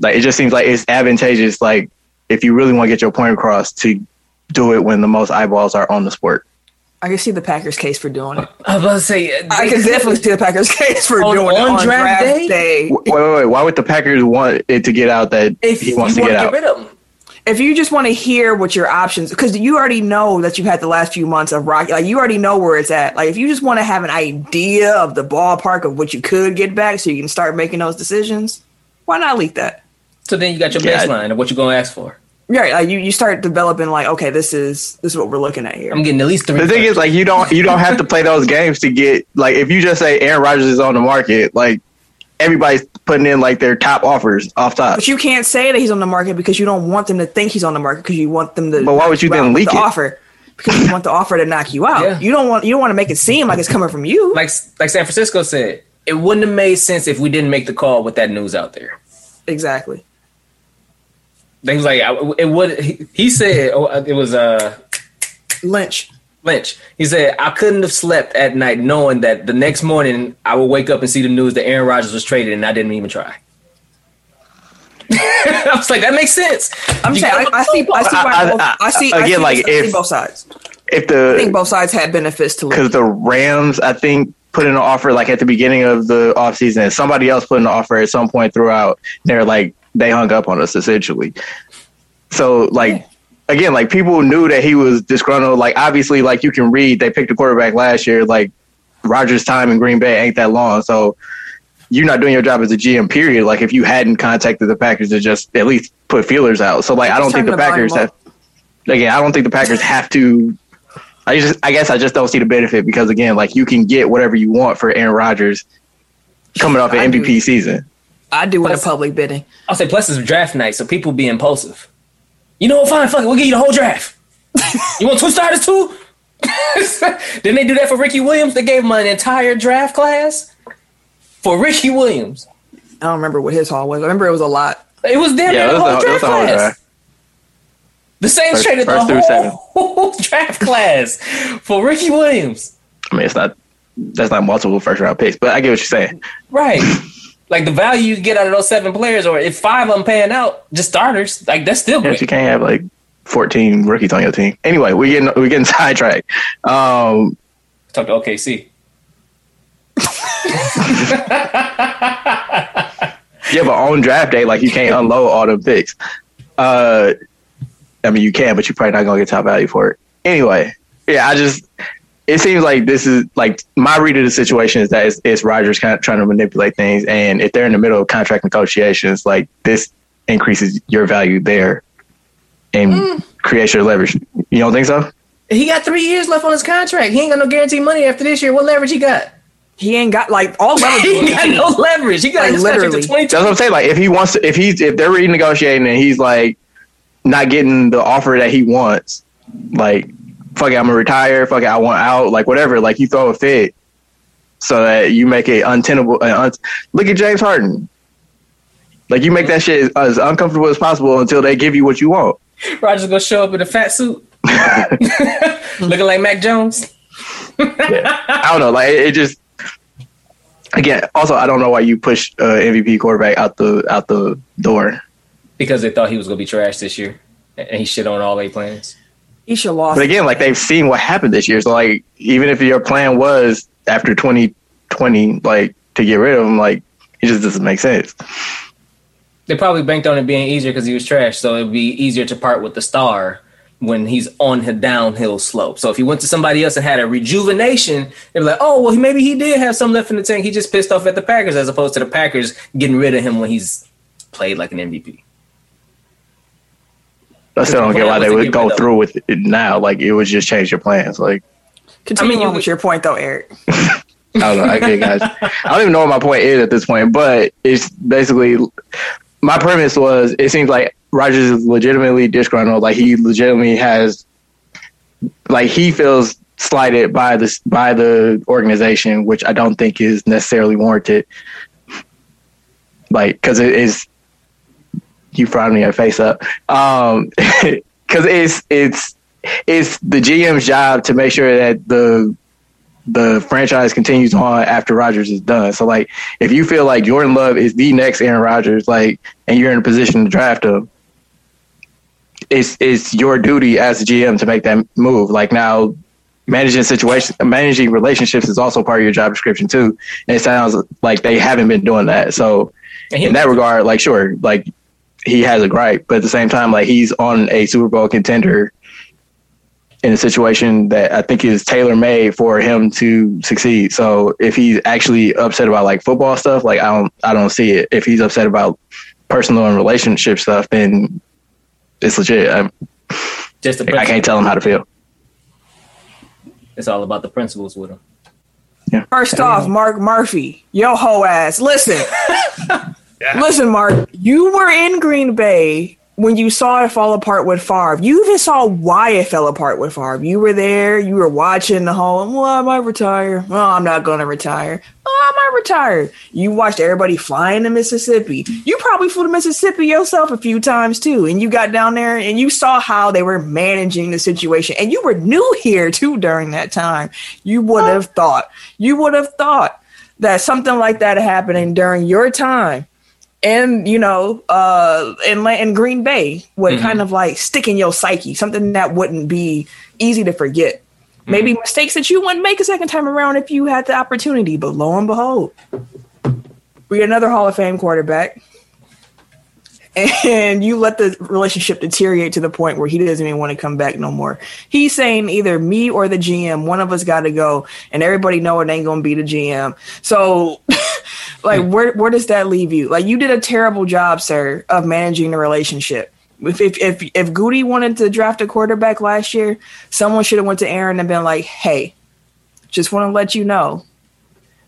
Like it just seems like it's advantageous. Like if you really want to get your point across, to do it when the most eyeballs are on the sport. I can see the Packers' case for doing it. I was about to say, uh, I can definitely see the Packers' case for On- doing it on on draft draft, day? day. Wait, wait, wait. Why would the Packers want it to get out that if he wants you to want get out? rid of him. If you just want to hear what your options, because you already know that you've had the last few months of rock like you already know where it's at. Like if you just want to have an idea of the ballpark of what you could get back, so you can start making those decisions, why not leak that? So then you got your Yeah. baseline of what you're going to ask for. Right, like you, you start developing like, okay, this is this is what we're looking at here. I'm getting at least three. The thing firsts. is, like, you don't you don't have to play those games to get like if you just say Aaron Rodgers is on the market, like everybody's putting in like their top offers off top. But you can't say that he's on the market because you don't want them to think he's on the market because you want them to. But why would you then leak the it? offer? Because you want the offer to knock you out. Yeah. You don't want you don't want to make it seem like it's coming from you. like like San Francisco said, it wouldn't have made sense if we didn't make the call with that news out there. exactly. They was like, I- it would. He, he said oh, it was uh Lynch. Lynch. He said I couldn't have slept at night knowing that the next morning I would wake up and see the news that Aaron Rodgers was traded and I didn't even try. I was like, that makes sense. I'm You saying I, I see I see why I- I- both, I see I again, see, like, I see if- both sides. If the, I think both sides had benefits to it because the Rams, I think, put in an offer like at the beginning of the offseason, and somebody else put in an offer at some point throughout. They're like they hung up on us essentially. So like again, like people knew that he was disgruntled. Like obviously, like you can read, they picked a quarterback last year. Like Rodgers' time in Green Bay ain't that long, so you're not doing your job as a GM. Period. Like if you hadn't contacted the Packers to just at least put feelers out. So like I don't think the turn the volume Packers have. Again, I don't think the Packers have to. I just, I guess, I just don't see the benefit because again, like you can get whatever you want for Aaron Rodgers coming off I an do. MVP season. I do with a public bidding. I'll say plus it's draft night, so people be impulsive. You know what? Fine, fuck it. We'll give you the whole draft. you want two starters too? Didn't they do that for Ricky Williams? They gave him an entire draft class for Ricky Williams. I don't remember what his haul was. I remember it was a lot. It was damn Yeah, it the was whole a- draft was whole class. draft. The Saints First- traded the first through seven. whole draft class for Ricky Williams. I mean, it's not that's not multiple first round picks, but I get what you're saying. Right. like the value you get out of those seven players, or if five of them paying out, just starters, like that's still Yes, great. you can't have like 14 rookies on your team. Anyway, we're getting we're getting sidetracked. Um, Talk to OKC. yeah, but on draft day, like you can't unload all the picks. Uh, I mean, you can, but you're probably not gonna get top value for it. Anyway, yeah, I just it seems like this is like my read of the situation is that it's, it's Rodgers kind of trying to manipulate things, and if they're in the middle of contract negotiations, like this increases your value there and hmm. creates your leverage. You don't think so? He got three years left on his contract. He ain't got no guaranteed money after this year. What leverage he got? He ain't got like all leverage. he ain't got no leverage. He got Like, his contract to literally. That's what I'm saying. Like if he wants to, if he's if they're renegotiating and he's like not getting the offer that he wants, like fuck it, I'm gonna retire. Fuck it, I want out. Like whatever. Like you throw a fit so that you make it untenable. Uh, un- look at James Harden. Like you make that shit as, as uncomfortable as possible until they give you what you want. Rodgers gonna show up in a fat suit, looking like Mac Jones. I don't know. Like it, it just again. Also, I don't know why you push uh, MVP quarterback out the out the door. Because they thought he was gonna be trash this year, and he shit on all eight plans. He lost. But again, like they've seen what happened this year. So like even if your plan was after 2020, like to get rid of him, like it just doesn't make sense. They probably banked on it being easier because he was trash, so it'd be easier to part with the star when he's on the downhill slope. So if he went to somebody else and had a rejuvenation, they'd be like, "Oh, well, maybe he did have some left in the tank. He just pissed off at the Packers, as opposed to the Packers getting rid of him when he's played like an MVP." I still don't get why they would go through with it now. Like it would just change your plans. Like Continue I mean, you on with your point though, Eric. I don't know. I, guys, I don't even know what my point is at this point, but it's basically my premise was it seems like Rodgers is legitimately disgruntled. Like he legitimately has, like he feels slighted by this by the organization, which I don't think is necessarily warranted. Like because it is you frowning your face up. Um, because it's it's it's the GM's job to make sure that the the franchise continues on after Rodgers is done. So like if you feel like Jordan Love is the next Aaron Rodgers, like and you're in a position to draft him, it's it's your duty as a GM to make that move. Like now managing situations managing relationships is also part of your job description too. And it sounds like they haven't been doing that. So in that regard, like sure, like he has a gripe, but at the same time, like he's on a Super Bowl contender in a situation that I think is tailor made for him to succeed. So if he's actually upset about like football stuff, like I don't I don't see it. If he's upset about personal and relationship stuff, then it's legit. I'm, Just I can't tell him how to feel. It's all about the principles with him. Yeah. First off, Mark Murphy, yo ho ass. Listen, listen, Mark. You were in Green Bay when you saw it fall apart with Favre. You even saw why it fell apart with Favre. You were there. You were watching the whole. Well, I might retire. Well, I'm not going to retire. Oh, I might retire. You watched everybody flying to Mississippi. You probably flew to Mississippi yourself a few times too, and you got down there and you saw how they were managing the situation. And you were new here too during that time. You would have oh. thought. You would have thought that something like that happening during your time and you know uh in in green bay would kind of like stick in your psyche something that wouldn't be easy to forget maybe mistakes that you wouldn't make a second time around if you had the opportunity but lo and behold we get another hall of fame quarterback and you let the relationship deteriorate to the point where he doesn't even want to come back no more. He's saying either me or the GM, one of us got to go, and everybody know it ain't gonna be the GM. So, like, where where does that leave you? Like, you did a terrible job, sir, of managing the relationship. If if if, if Gute wanted to draft a quarterback last year, someone should have went to Aaron and been like, "Hey, just want to let you know."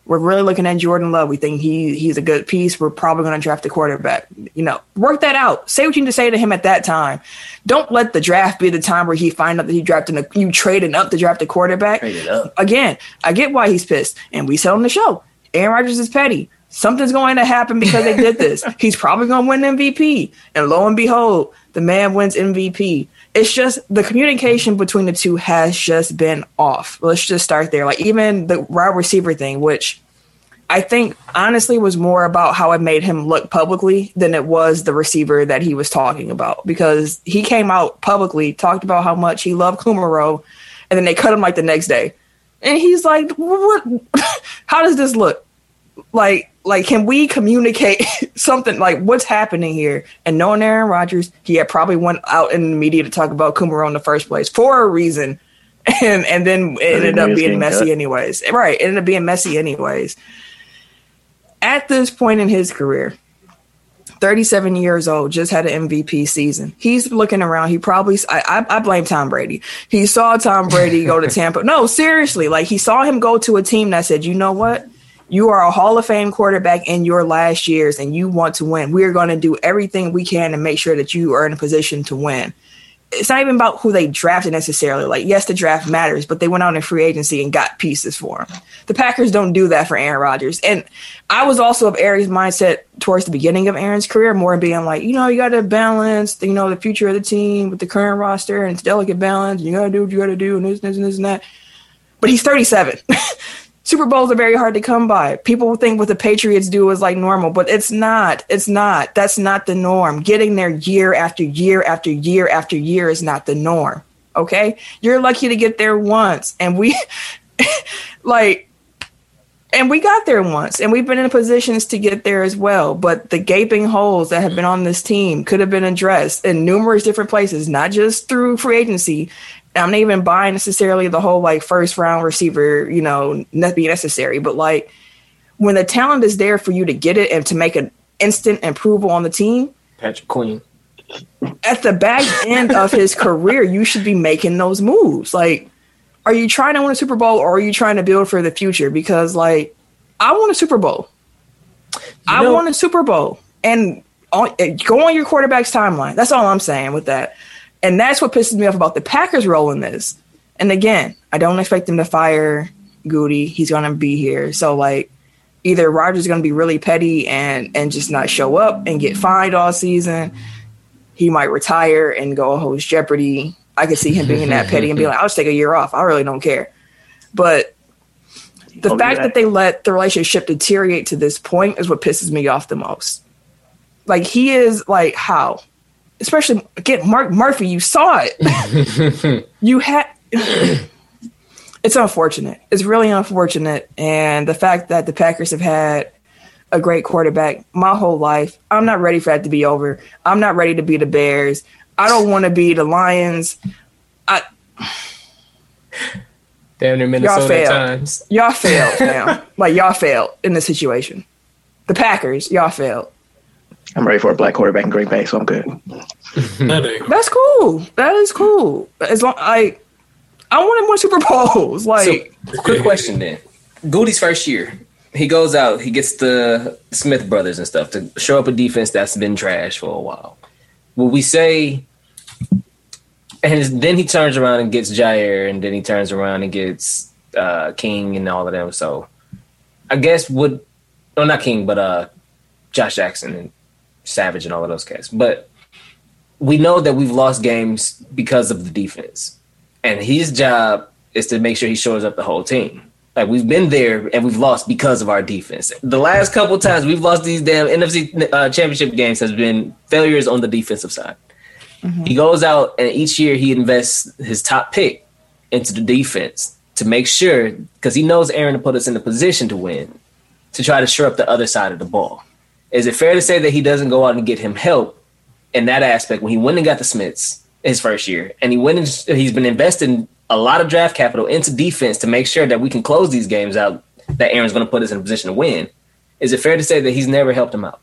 We're really looking at Jordan Love. We think he he's a good piece. We're probably going to draft a quarterback. You know, work that out. Say what you need to say to him at that time. Don't let the draft be the time where he find out that he drafted a, you trading up to draft a quarterback. Again, I get why he's pissed, and we said on the show, Aaron Rodgers is petty. Something's going to happen because they did this. he's probably going to win MVP, and lo and behold, the man wins MVP. It's just the communication between the two has just been off. Let's just start there. Like even the wide receiver thing, which I think honestly was more about how it made him look publicly than it was the receiver that he was talking about because he came out publicly, talked about how much he loved Kumerow, and then they cut him like the next day. And he's like, what? How does this look? Like, like, can we communicate something like what's happening here? And knowing Aaron Rodgers, he had probably went out in the media to talk about Kumerow in the first place for a reason. And and then it ended up being messy cut. anyways. Right. It ended up being messy anyways at this point in his career, 37 years old, just had an MVP season. He's looking around. He probably, I, I, I blame Tom Brady. He saw Tom Brady go to Tampa. No, seriously, like he saw him go to a team that said, you know what? You are a Hall of Fame quarterback in your last years and you want to win. We're going to do everything we can to make sure that you are in a position to win it's not even about who they drafted necessarily. Like, yes, the draft matters, but they went out in free agency and got pieces for him. The Packers don't do that for Aaron Rodgers. And I was also of Aaron's mindset towards the beginning of Aaron's career, more being like, you know, you got to balance, you know, the future of the team with the current roster and it's delicate balance. You got to do what you got to do and this, this, and this, and that. But he's 37. Super Bowls are very hard to come by. People think what the Patriots do is like normal, but it's not. It's not. That's not the norm. Getting there year after year after year after year is not the norm. Okay? You're lucky to get there once. And we like and we got there once and we've been in positions to get there as well but the gaping holes that have been on this team could have been addressed in numerous different places not just through free agency i'm not even buying necessarily the whole like first round receiver you know not be necessary but like when the talent is there for you to get it and to make an instant approval on the team Patrick Queen. at the back end of his career, you should be making those moves. Like, are you trying to win a Super Bowl or are you trying to build for the future? Because, like, I want a Super Bowl. I know- want a Super Bowl. And on, eh, go on your quarterback's timeline. That's all I'm saying with that. And that's what pisses me off about the Packers role in this. And again, I don't expect them to fire Gute. He's going to be here. So, like, either Rodgers is going to be really petty and and just not show up and get fined all season. he might retire and go host Jeopardy. I could see him being that petty and be like, "I'll just take a year off. I really don't care." But the Oh, fact yeah. that they let the relationship deteriorate to this point is what pisses me off the most. Like he is like how, especially again, Mark Murphy. You saw it. you had. it's unfortunate. It's really unfortunate, and the fact that the Packers have had a great quarterback my whole life. I'm not ready for that to be over. I'm not ready to be the Bears. I don't want to be the Lions. I Damn near Minnesota y'all failed. times. y'all failed, fam. like y'all failed in this situation. The Packers, y'all failed. I'm ready for a black quarterback in Green Bay, so I'm good. That's cool. That is cool. As long I I wanted more Super Bowls. Like So, quick question then. Gute's first year, he goes out, he gets the Smith brothers and stuff to show up a defense that's been trash for a while. Will we say, and then he turns around and gets Jaire, and then he turns around and gets uh, King and all of them. So I guess would, no, not King, but uh, Josh Jackson and Savage and all of those guys. But we know that we've lost games because of the defense and his job is to make sure he shows up the whole team. Like we've been there and we've lost because of our defense. The last couple times we've lost these damn NFC uh, championship games has been failures on the defensive side. He goes out and each year he invests his top pick into the defense to make sure because he knows Aaron to put us in the position to win to try to shore up the other side of the ball. Is it fair to say that he doesn't go out and get him help in that aspect when he went and got the Smiths his first year, and he went and he's been investing a lot of draft capital into defense to make sure that we can close these games out. That Aaron's going to put us in a position to win. Is it fair to say that he's never helped him out?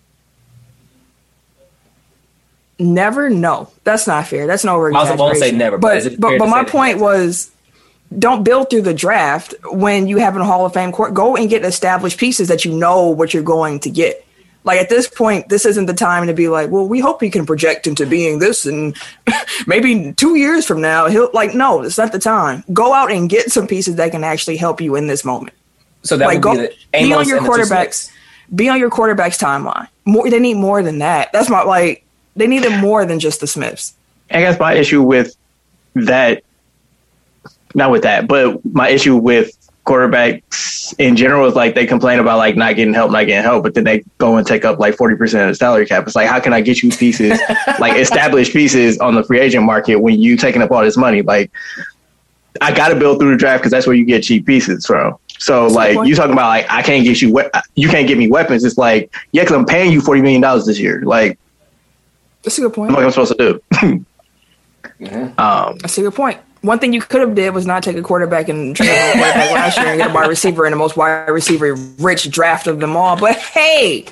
never no. That's not fair. That's no I won't say never, but But but, but my say that point was don't build through the draft when you have a Hall of Fame court. Go and get established pieces that you know what you're going to get. Like at this point, this isn't the time to be like, well, we hope he can project into being this, and maybe two years from now he'll like. No, it's not the time. Go out and get some pieces that can actually help you in this moment. So that like would go be the be on your and the two quarterbacks. Be on your quarterback's timeline. More, they need more than that. That's my like. They needed more than just the Smiths. I guess my issue with that, not with that, but my issue with quarterbacks in general is like they complain about like not getting help, not getting help, but then they go and take up like 40% of the salary cap. It's like, how can I get you pieces, like established pieces on the free agent market when you taking up all this money? Like, I got to build through the draft because that's where you get cheap pieces from. So That's like point. you talking about like I can't get you we- you can't get me weapons. It's like yeah, because I'm paying you forty million dollars this year. Like That's a good point. what am I supposed to do? um, That's a good point. One thing you could have did was not take a quarterback and trade a quarterback last year and get a wide receiver in the most wide receiver rich draft of them all. But hey,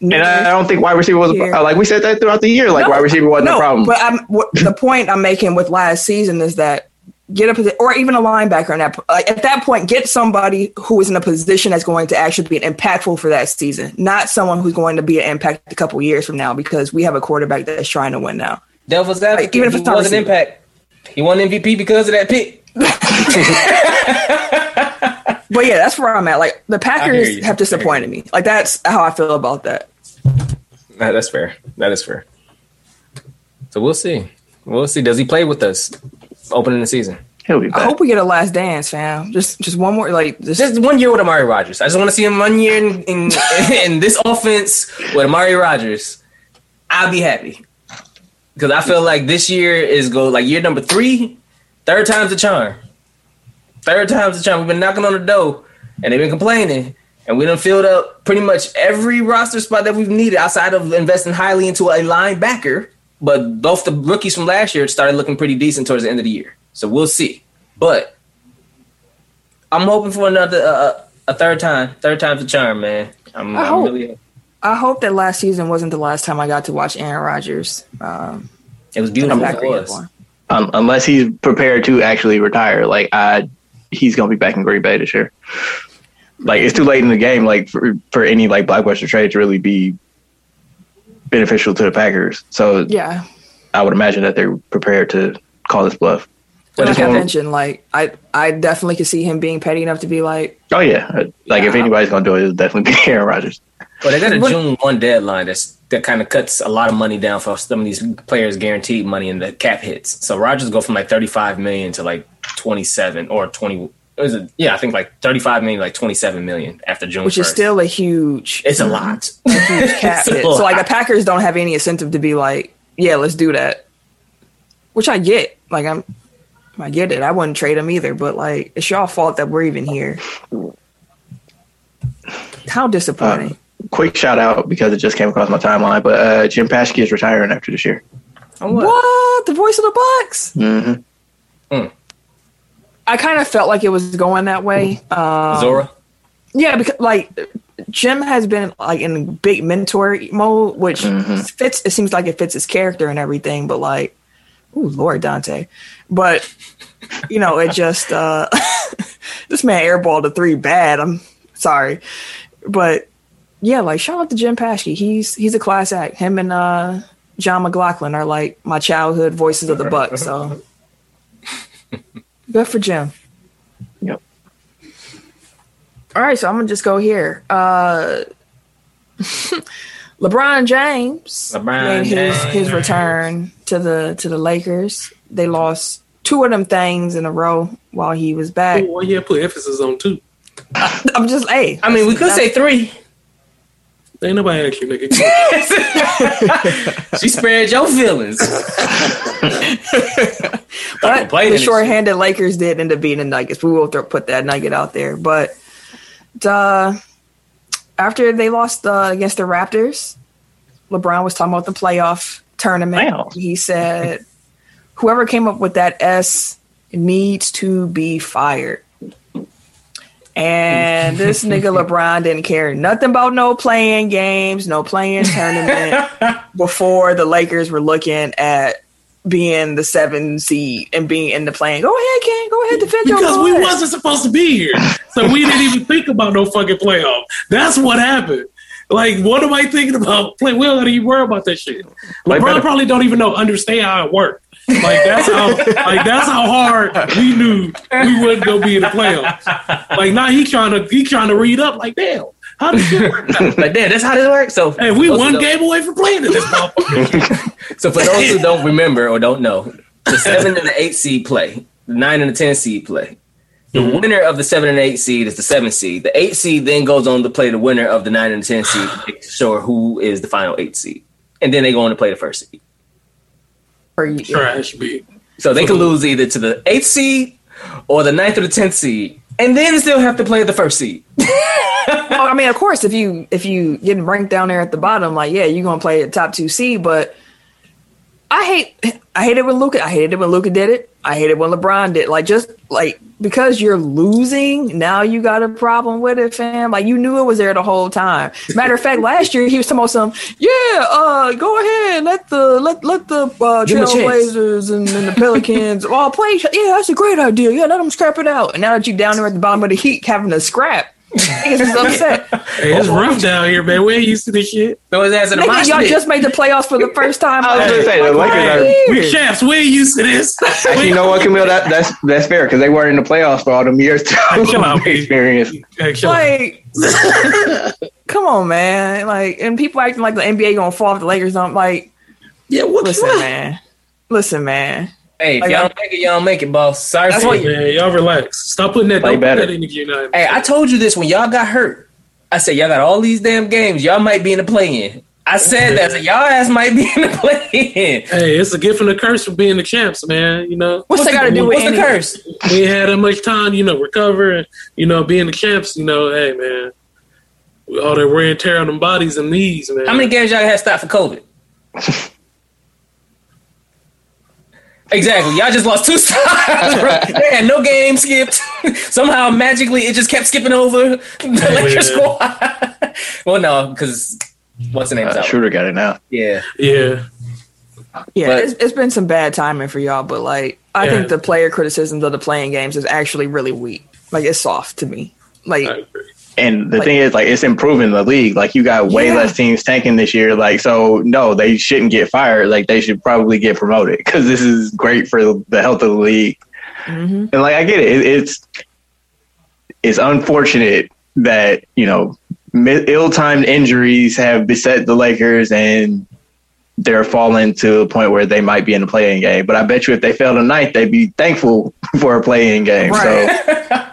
and I, I don't think wide receiver was a, like we said that throughout the year. Like wide receiver wasn't no, a problem. But I'm, what, the point I'm making with last season is that get a posi- or even a linebacker in that like at that point get somebody who is in a position that's going to actually be impactful for that season, not someone who's going to be an impact a couple years from now because we have a quarterback that's trying to win now. Devil's advocate, even if it's not was an impact. He won MVP because of that pick. But yeah, that's where I'm at. Like the Packers have disappointed me. Like that's how I feel about that. Nah, that's fair. That is fair. So we'll see. We'll see. Does he play with us opening the season? He'll be I hope we get a last dance, fam. Just just one more like this. Just one year with Amari Rodgers. I just want to see him one year in, in, in this offense with Amari Rodgers. I'll be happy because I feel like this year is go like year number three, third time's the charm. Third time's the charm. We've been knocking on the door and they've been complaining, and we done filled up pretty much every roster spot that we've needed outside of investing highly into a linebacker. But both the rookies from last year started looking pretty decent towards the end of the year. So we'll see. But I'm hoping for another uh, a third time. Third time's the charm, man. I'm, I I'm hope. really. I hope that last season wasn't the last time I got to watch Aaron Rodgers. Um, It was beautiful Packer for us. um, unless he's prepared to actually retire. Like I, he's gonna be back in Green Bay this year. Like it's too late in the game. Like for, for any like blockbuster trade to really be beneficial to the Packers. So Yeah, I would imagine that they're prepared to call this bluff. Like just I wanna- mentioned, like I I definitely could see him being petty enough to be like, Oh yeah, like if anybody's gonna do it, it'll definitely be Aaron Rodgers. Well, they got a June one deadline that's that kind of cuts a lot of money down for some of these players guaranteed money in the cap hits. So Rodgers go from like 35 million to like 27 or 20 is it yeah, I think like 35 million like 27 million after June which 1st. is still a huge it's a lot. huge cap It's a hit. So like the. Packers don't have any incentive to be like, yeah, let's do that. Which I get. Like I'm I get it. I wouldn't trade him either, but like it's y'all fault that we're even here. How disappointing. Quick shout out because it just came across my timeline, but uh, Jim Paschke is retiring after this year. Oh, what? The voice of the Bucks? hmm I kind of felt like it was going that way. Um, Zora. Yeah, because like Jim has been like in big mentor mode, which Mhm. fits. It seems like it fits his character and everything. But like, ooh, Lord Dante. But you know, it just uh this man airballed a three bad. I'm sorry, but yeah, like shout out to Jim Paschke. He's he's a class act. Him and uh Jon McGlocklin are like my childhood voices of the buck. So good for Jim. Yep. All right, so I'm gonna just go here. Uh, LeBron James LeBron made his James. his return to the to the Lakers. They lost two of them things in a row while he was back. Well, yeah, put emphasis on two. I'm just hey. I mean, we could say three. Ain't nobody ask you, nigga. she spared your feelings. but the in it. shorthanded Lakers did end up beating the Nuggets. We will throw, put that nugget out there. But uh, after they lost uh, against the Raptors, LeBron was talking about the playoff tournament. Wow. He said, "Whoever came up with that S needs to be fired." And this nigga LeBron didn't care nothing about no play-in games, no play-in tournament before the Lakers were looking at being the seven seed and being in the play-in. Go ahead, Ken. Go ahead, defend your because we wasn't supposed to be here, so we didn't even think about no fucking playoff. That's what happened. Like, what am I thinking about? Play, we don't even worry about that shit. Play LeBron better. probably don't even know understand how it worked. Like that's how like that's how hard we knew we wouldn't go be in the playoffs. Like now he trying to he trying to read up like damn how does it work? like, damn, that's how this works. So, Hey, we those one game away from playing in this motherfucker. So, for those who don't remember or don't know, the seven and the eight seed play, the nine and the ten seed play. The mm-hmm. winner of the seven and eight seed is the seven seed. The eight seed then goes on to play the winner of the nine and the ten seed to make sure who is the final eight seed, and then they go on to play the first seed. Or you- Trash be. So they can lose either to the eighth seed or the ninth or the tenth seed, and then still have to play the first seed. Well, I mean, of course, if you if you getting ranked down there at the bottom, like yeah, you're gonna play a top two seed. But I hate I hate it when Luka. I hated it when Luka did it. I hate it when LeBron did. Like just like because you're losing, now you got a problem with it, fam. Like you knew it was there the whole time. Matter of fact, last year he was talking about some. Yeah, uh, go ahead, let the let let the uh, Give 'em a chance. Trailblazers and, and the Pelicans all play. each- Yeah, that's a great idea. Yeah, let them scrap it out. And now that you're down there at the bottom of the heat having to scrap, niggas is upset. Hey, it's rough down here, man. We ain't used to this shit. So his ass in the Nigga, y'all pit. just made the playoffs for the first time. I was gonna say the Like, Lakers are. We champs. We ain't used to this. Actually, you know what, Camille? That, that's that's fair because they weren't in the playoffs for all them years too. chill out, experience. Hey. Like, come on, man. Like, and people acting like the NBA gonna fall if the Lakers don't. Like, yeah, what? listen, what? man. Listen, man. Hey, if Like, y'all don't make it, y'all don't make it, boss. Sorry That's for what you. Man, y'all relax. Stop putting that. Play Don't put that in the United. Hey, I told you this when y'all got hurt. I said y'all got all these damn games. Y'all might be in the play-in. I said that. I said, y'all ass might be in the play-in. Hey, it's a gift and a curse for being the champs, man. You know, What's, that got to do with What's the curse? we ain't had that much time, you know, recover and you know, being the champs. You know, hey, man, all that wear and tear on them bodies and knees, man. How many games y'all had stopped for COVID? Exactly. Y'all just lost two stars. bro. They had no game skipped. Somehow magically it just kept skipping over the Lakers squad. well, no, because what's the name? Uh, Schröder got it now. Yeah. Yeah, Yeah, But- it's, it's been some bad timing for y'all, but like, I Yeah. think the player criticisms of the play-in games is actually really weak. Like, it's soft to me. Like, I agree. And the Like- thing is, like, it's improving the league. Like, you got way Yeah. less teams tanking this year. Like, so no, they shouldn't get fired. Like, they should probably get promoted because this is great for the health of the league. mhm. And like, I get it. it it's it's unfortunate that you know ill-timed injuries have beset the Lakers, and they're falling to a point where they might be in the play-in game. But I bet you, if they fell tonight, they'd be thankful for a play-in game. Right.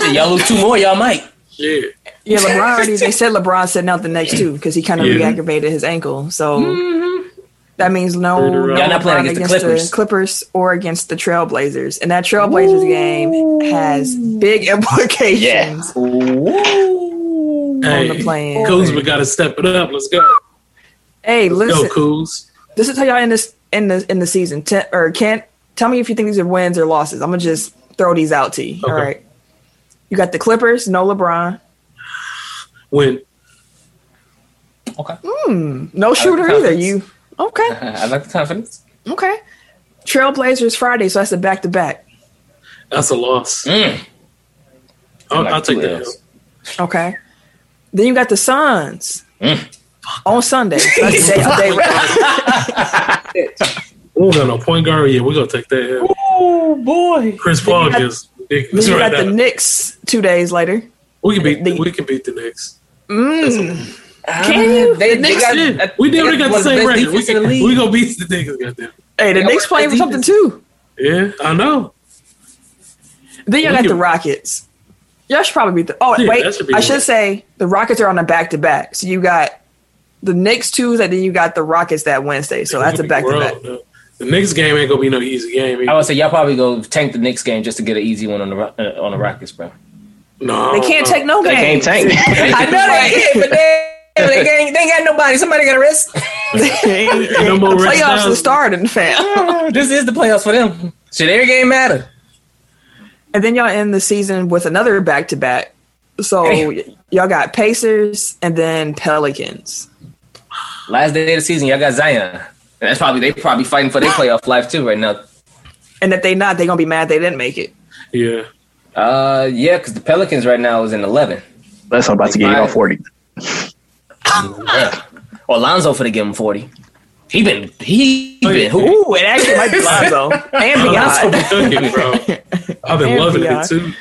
So y'all lose two more, y'all might. Yeah. Yeah, LeBron already. They said LeBron sitting out the next two because he kind of Yeah. re-aggravated his ankle. So mm-hmm. that means no, Third no round. Not playing LeBron against the Clippers. Clippers or against the Trailblazers, and that Trailblazers game has big implications on Hey, the plane. Kuzma got to step it up. Let's go. Hey, Go, listen, Kuz. this is how y'all in this in the in the season. Te- or can't tell me if you think these are wins or losses. I'm gonna just throw these out to you. All Okay. right, you got the Clippers, no LeBron, Win. Okay. no Schröder either. You okay? I like the confidence. Okay. Trailblazers Friday, so that's a back to back. That's a loss. Mm. I'll, Like I'll take that. Okay. Then you got the Suns Mm. on Sunday. So that's the day, day- We don't got no point guard yet. We're gonna take that. Oh boy. Chris Paul got- is then ridiculous you right got the. Knicks two days later. We can beat. the- we can beat the Knicks. Mm. Can you? They, they got, Yeah, we they never got the same record. We, defense the can, we gonna beat the Knicks. Goddamn. Hey, the Yeah, Knicks playing for something too. Yeah, I know. Then you We got can- the Rockets. Y'all should probably beat the. Oh Yeah, wait, should I good. should say the Rockets are on a back to back. So you got the Knicks Tuesday, then you got the Rockets that Wednesday. So that's a back to back. Bro, The Knicks game ain't gonna be no easy game. I would say y'all probably go tank the Knicks game just to get an easy one on the Ro- uh, on the Rockets, bro. no, They can't no. take no game. they can't tank. I know they can, but they, they, ain't, they ain't got nobody. Somebody got to rest. Ain't no more rest Playoffs downs. are starting, fam. this is the playoffs for them. Should every game matter? And then y'all end the season with another back to back. So Hey. y'all got Pacers and then Pelicans. Last day of the season, y'all got Zion. And that's probably they probably fighting for their playoff life too right now. And if they not, they gonna be mad they didn't make it. Yeah, Uh, yeah, because the Pelicans right now is in eleven. That's about to get you on 40. Yeah. Or Lonzo for to give him forty. He been he been who? Ooh, it actually might be Lonzo and Lonzo beyond. be cooking, bro. I've been And loving beyond. it too.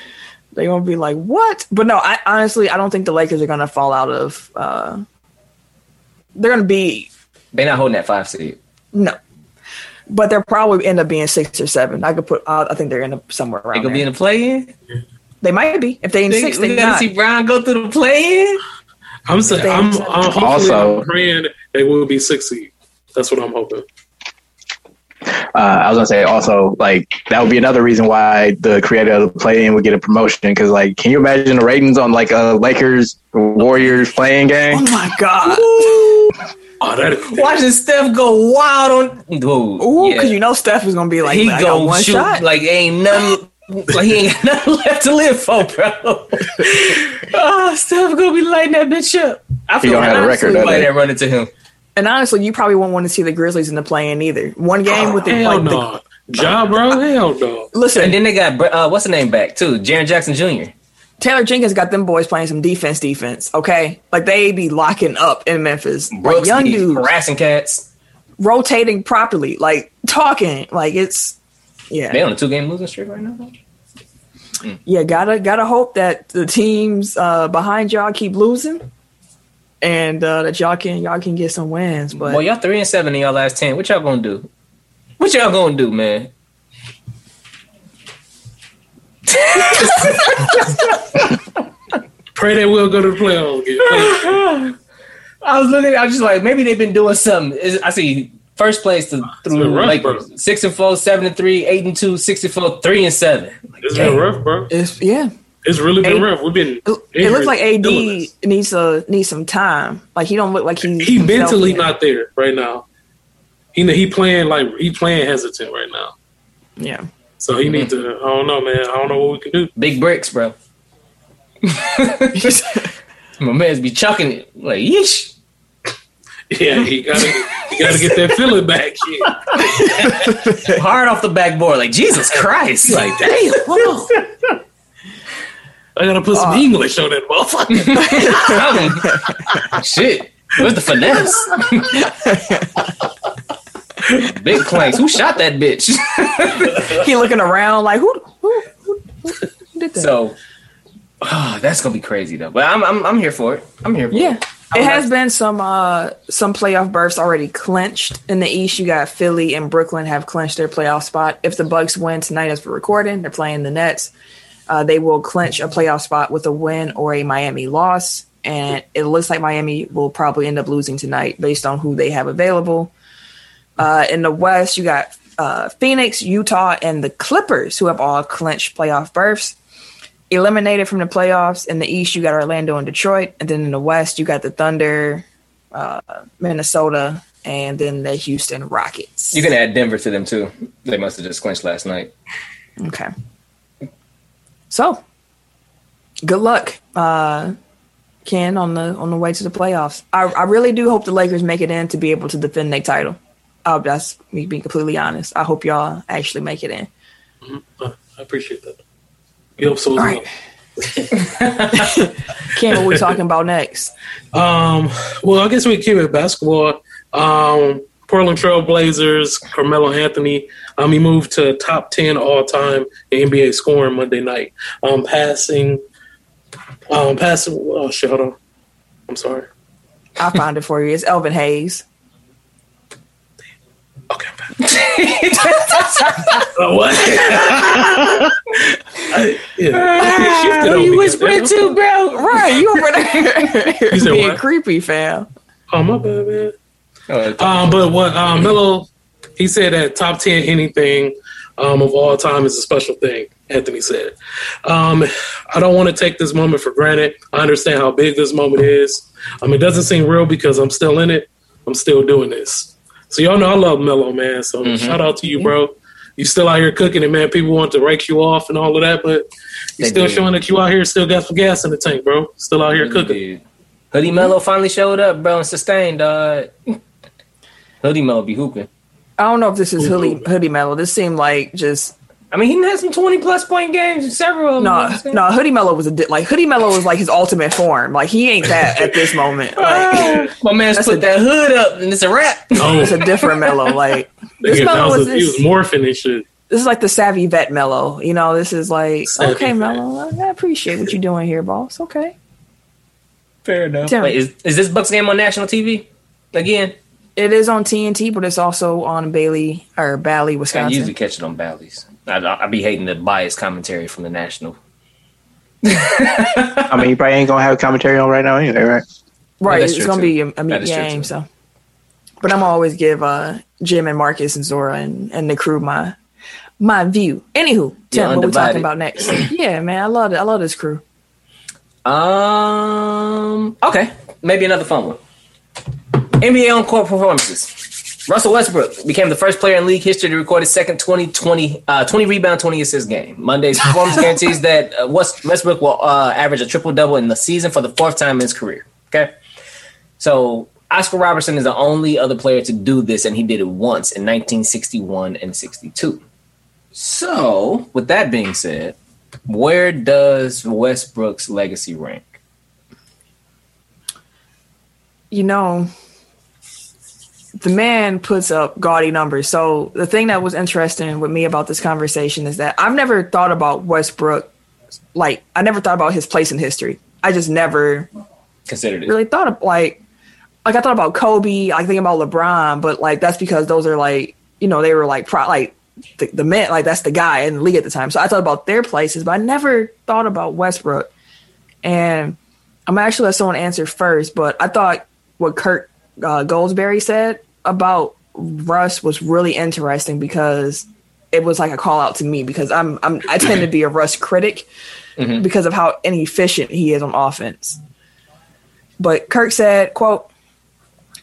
They gonna be like, what? But no, I honestly I don't think the Lakers are gonna fall out of. uh They're gonna be They not holding that five seed. No, but they'll probably end up being six or seven. I could put. Uh, I think they're in a, somewhere They around. gonna be in the play in. they might be if they in six. They gotta not. see Brian go through the play in. I'm saying, I'm, I'm Also- I'm praying they will be six seed. That's what I'm hoping. Uh, I was gonna say also like that would be another reason why the creator of the play-in would get a promotion because like can you imagine the ratings on like a Lakers Warriors play-in game? Oh my god! Oh, that Watching Steph go wild on dude. Ooh, yeah. because you know Steph is gonna be like, he "Man, I got go one shoot shot. like ain't nothing. like he ain't got nothing left to live for, bro. oh, Steph gonna be lighting that bitch up. I feel don't like have a record, everybody does he? that run into him. and honestly, you probably won't want to see the Grizzlies in the play-in either. One game with the, hell like, the no, job, bro. Hell no. listen. And then they got uh, what's the name back too? Jaren Jackson Jr. Taylor Jenkins got them boys playing some defense, defense. Okay, like they be locking up in Memphis. Like Brooks young dudes harassing cats. rotating properly, like talking, like it's yeah, They on a two game losing streak right now. yeah. Gotta gotta hope that the teams uh, behind y'all keep losing, and uh, that y'all can y'all can get some wins. But Well, y'all three and seven in y'all last ten. What y'all gonna do? What y'all gonna do, man? Pray they will go to the playoffs again. I was looking. I was just like, maybe they've been doing something. I see first place to, through been rough, like bro. six and four, seven and three, eight and two, six and four, three and seven. Like, It's damn. been rough, bro. it's yeah. It's really been Hey, rough. We've been. It, it looks like AD needs a needs some time. Like he don't look like he's He himself mentally yet. not there right now. He he playing like he playing hesitant right now. Yeah. So he needs to. I don't know, man. I don't know what we can do. Big bricks, bro. My man's be chucking it like yeesh. Yeah, he gotta he gotta get that feeling back. Yeah. Hard off the backboard, like Jesus Christ. Like damn. whoa. I gotta put Uh, some English on that motherfucker. Shit. Where's the finesse? Big planks. Who shot that bitch? he looking around like who who, who, who did that? So Oh, that's gonna be crazy though. But I'm I'm, I'm here for it. I'm here. For Yeah. it. It has been some uh some playoff berths already clinched in the East. You got Philly and Brooklyn have clinched their playoff spot. If the Bucks win tonight, as we're recording, they're playing the Nets. Uh, they will clinch a playoff spot with a win or a Miami loss, and it looks like Miami will probably end up losing tonight based on who they have available. Uh, in the West, you got uh, Phoenix, Utah, and the Clippers, who have all clinched playoff berths eliminated from the playoffs. In the East, you got Orlando and Detroit, and then in the West, you got the Thunder, uh, Minnesota, and then the Houston Rockets. You can add Denver to them too. They must have just clinched last night. okay. So, good luck, uh, Ken, on the on the way to the playoffs. I, I really do hope the Lakers make it in to be able to defend their title. Uh, that's me being completely honest. I hope y'all actually make it in. Uh, I appreciate that. We hope so as All well. right. Ken, what we talking about next? Um, well, I guess we keep it basketball. Um, Portland Trail Blazers, Carmelo Anthony. Um, he moved to top ten all time in NBA scoring Monday night. Um, passing, um, passing. Oh shit! Hold on. I'm sorry. I found it for you. It's Elvin Hayes. Okay. I'm back. Uh, what? I, yeah. Shifted on me, goddamn. too, bro? Right, you over there You said being what? creepy, fam. Oh my bad, man. Oh, Um, but what um, Melo, he said that top ten anything um, of all time is a special thing. Anthony said, um, "I don't want to take this moment for granted. I understand how big this moment is. Um, it doesn't seem real because I'm still in it. I'm still doing this. So y'all know I love Melo, man. So Mhm. shout out to you, bro. You still out here cooking it, man. People want to rake you off and all of that, but you still do. showing that you out here still got some gas in the tank, bro. Still out here cooking. Dude. Hoodie Mello finally showed up, bro, and sustained, dog. Hoodie Mello be hooping. I don't know if this is hoodie hoodie mellow. This seemed like just I mean, he had some twenty plus point games, several. of them, no, what no. Hoodie mellow was a di- like hoodie mellow was like his ultimate form. Like he ain't that at this moment. Like My man's That's put a- that hood up, and it's a wrap. Oh, it's a oh. different mellow. Like this nigga, mellow that was was a- he was this, morphing and shit. this is like the savvy vet mellow. You know, this is like Savvy okay, vet. mellow. I appreciate what you're doing here, boss. Okay. Fair enough. Tim. Wait, is, is this Bucks game on national TV again? It is on TNT, but it's also on Bailey or Bally, Wisconsin. I usually catch it on Bally's. I, I be hating the biased commentary from the national. I mean, you probably ain't gonna have commentary on right now anyway, right? Right, that's it's gonna too. be a, a That meat is true, game. too. So, but I'm gonna always give uh, Jim and Marcus and Zora and, and the crew my my view. Anywho, Tim, what we undivided. talking about next? yeah, man, I love it. I love this crew. Um. Okay, maybe another fun one. NBA on court performances. Russell Westbrook became the first player in league history to record his second 20, 20, uh, 20 rebound, 20 assist game. Monday's performance guarantees that uh, West- Westbrook will uh, average a triple double in the season for the fourth time in his career. Okay. So Oscar Robertson is the only other player to do this, and he did it once in 1961 and 62. So, with that being said, where does Westbrook's legacy rank? You know, the man puts up gaudy numbers. So the thing that was interesting with me about this conversation is that I've never thought about Westbrook. Like I never thought about his place in history. I just never Considered it. really thought of like like I thought about Kobe, I think about LeBron, but like that's because those are like you know they were like pro like the, the man like that's the guy in the league at the time. So I thought about their places, but I never thought about Westbrook. And I'm actually let someone answer first, but I thought what Kirk uh, Goldsberry said about Russ was really interesting because it was like a call out to me because I'm I'm I tend to be a Russ critic Mhm. because of how inefficient he is on offense. But Kirk said, quote,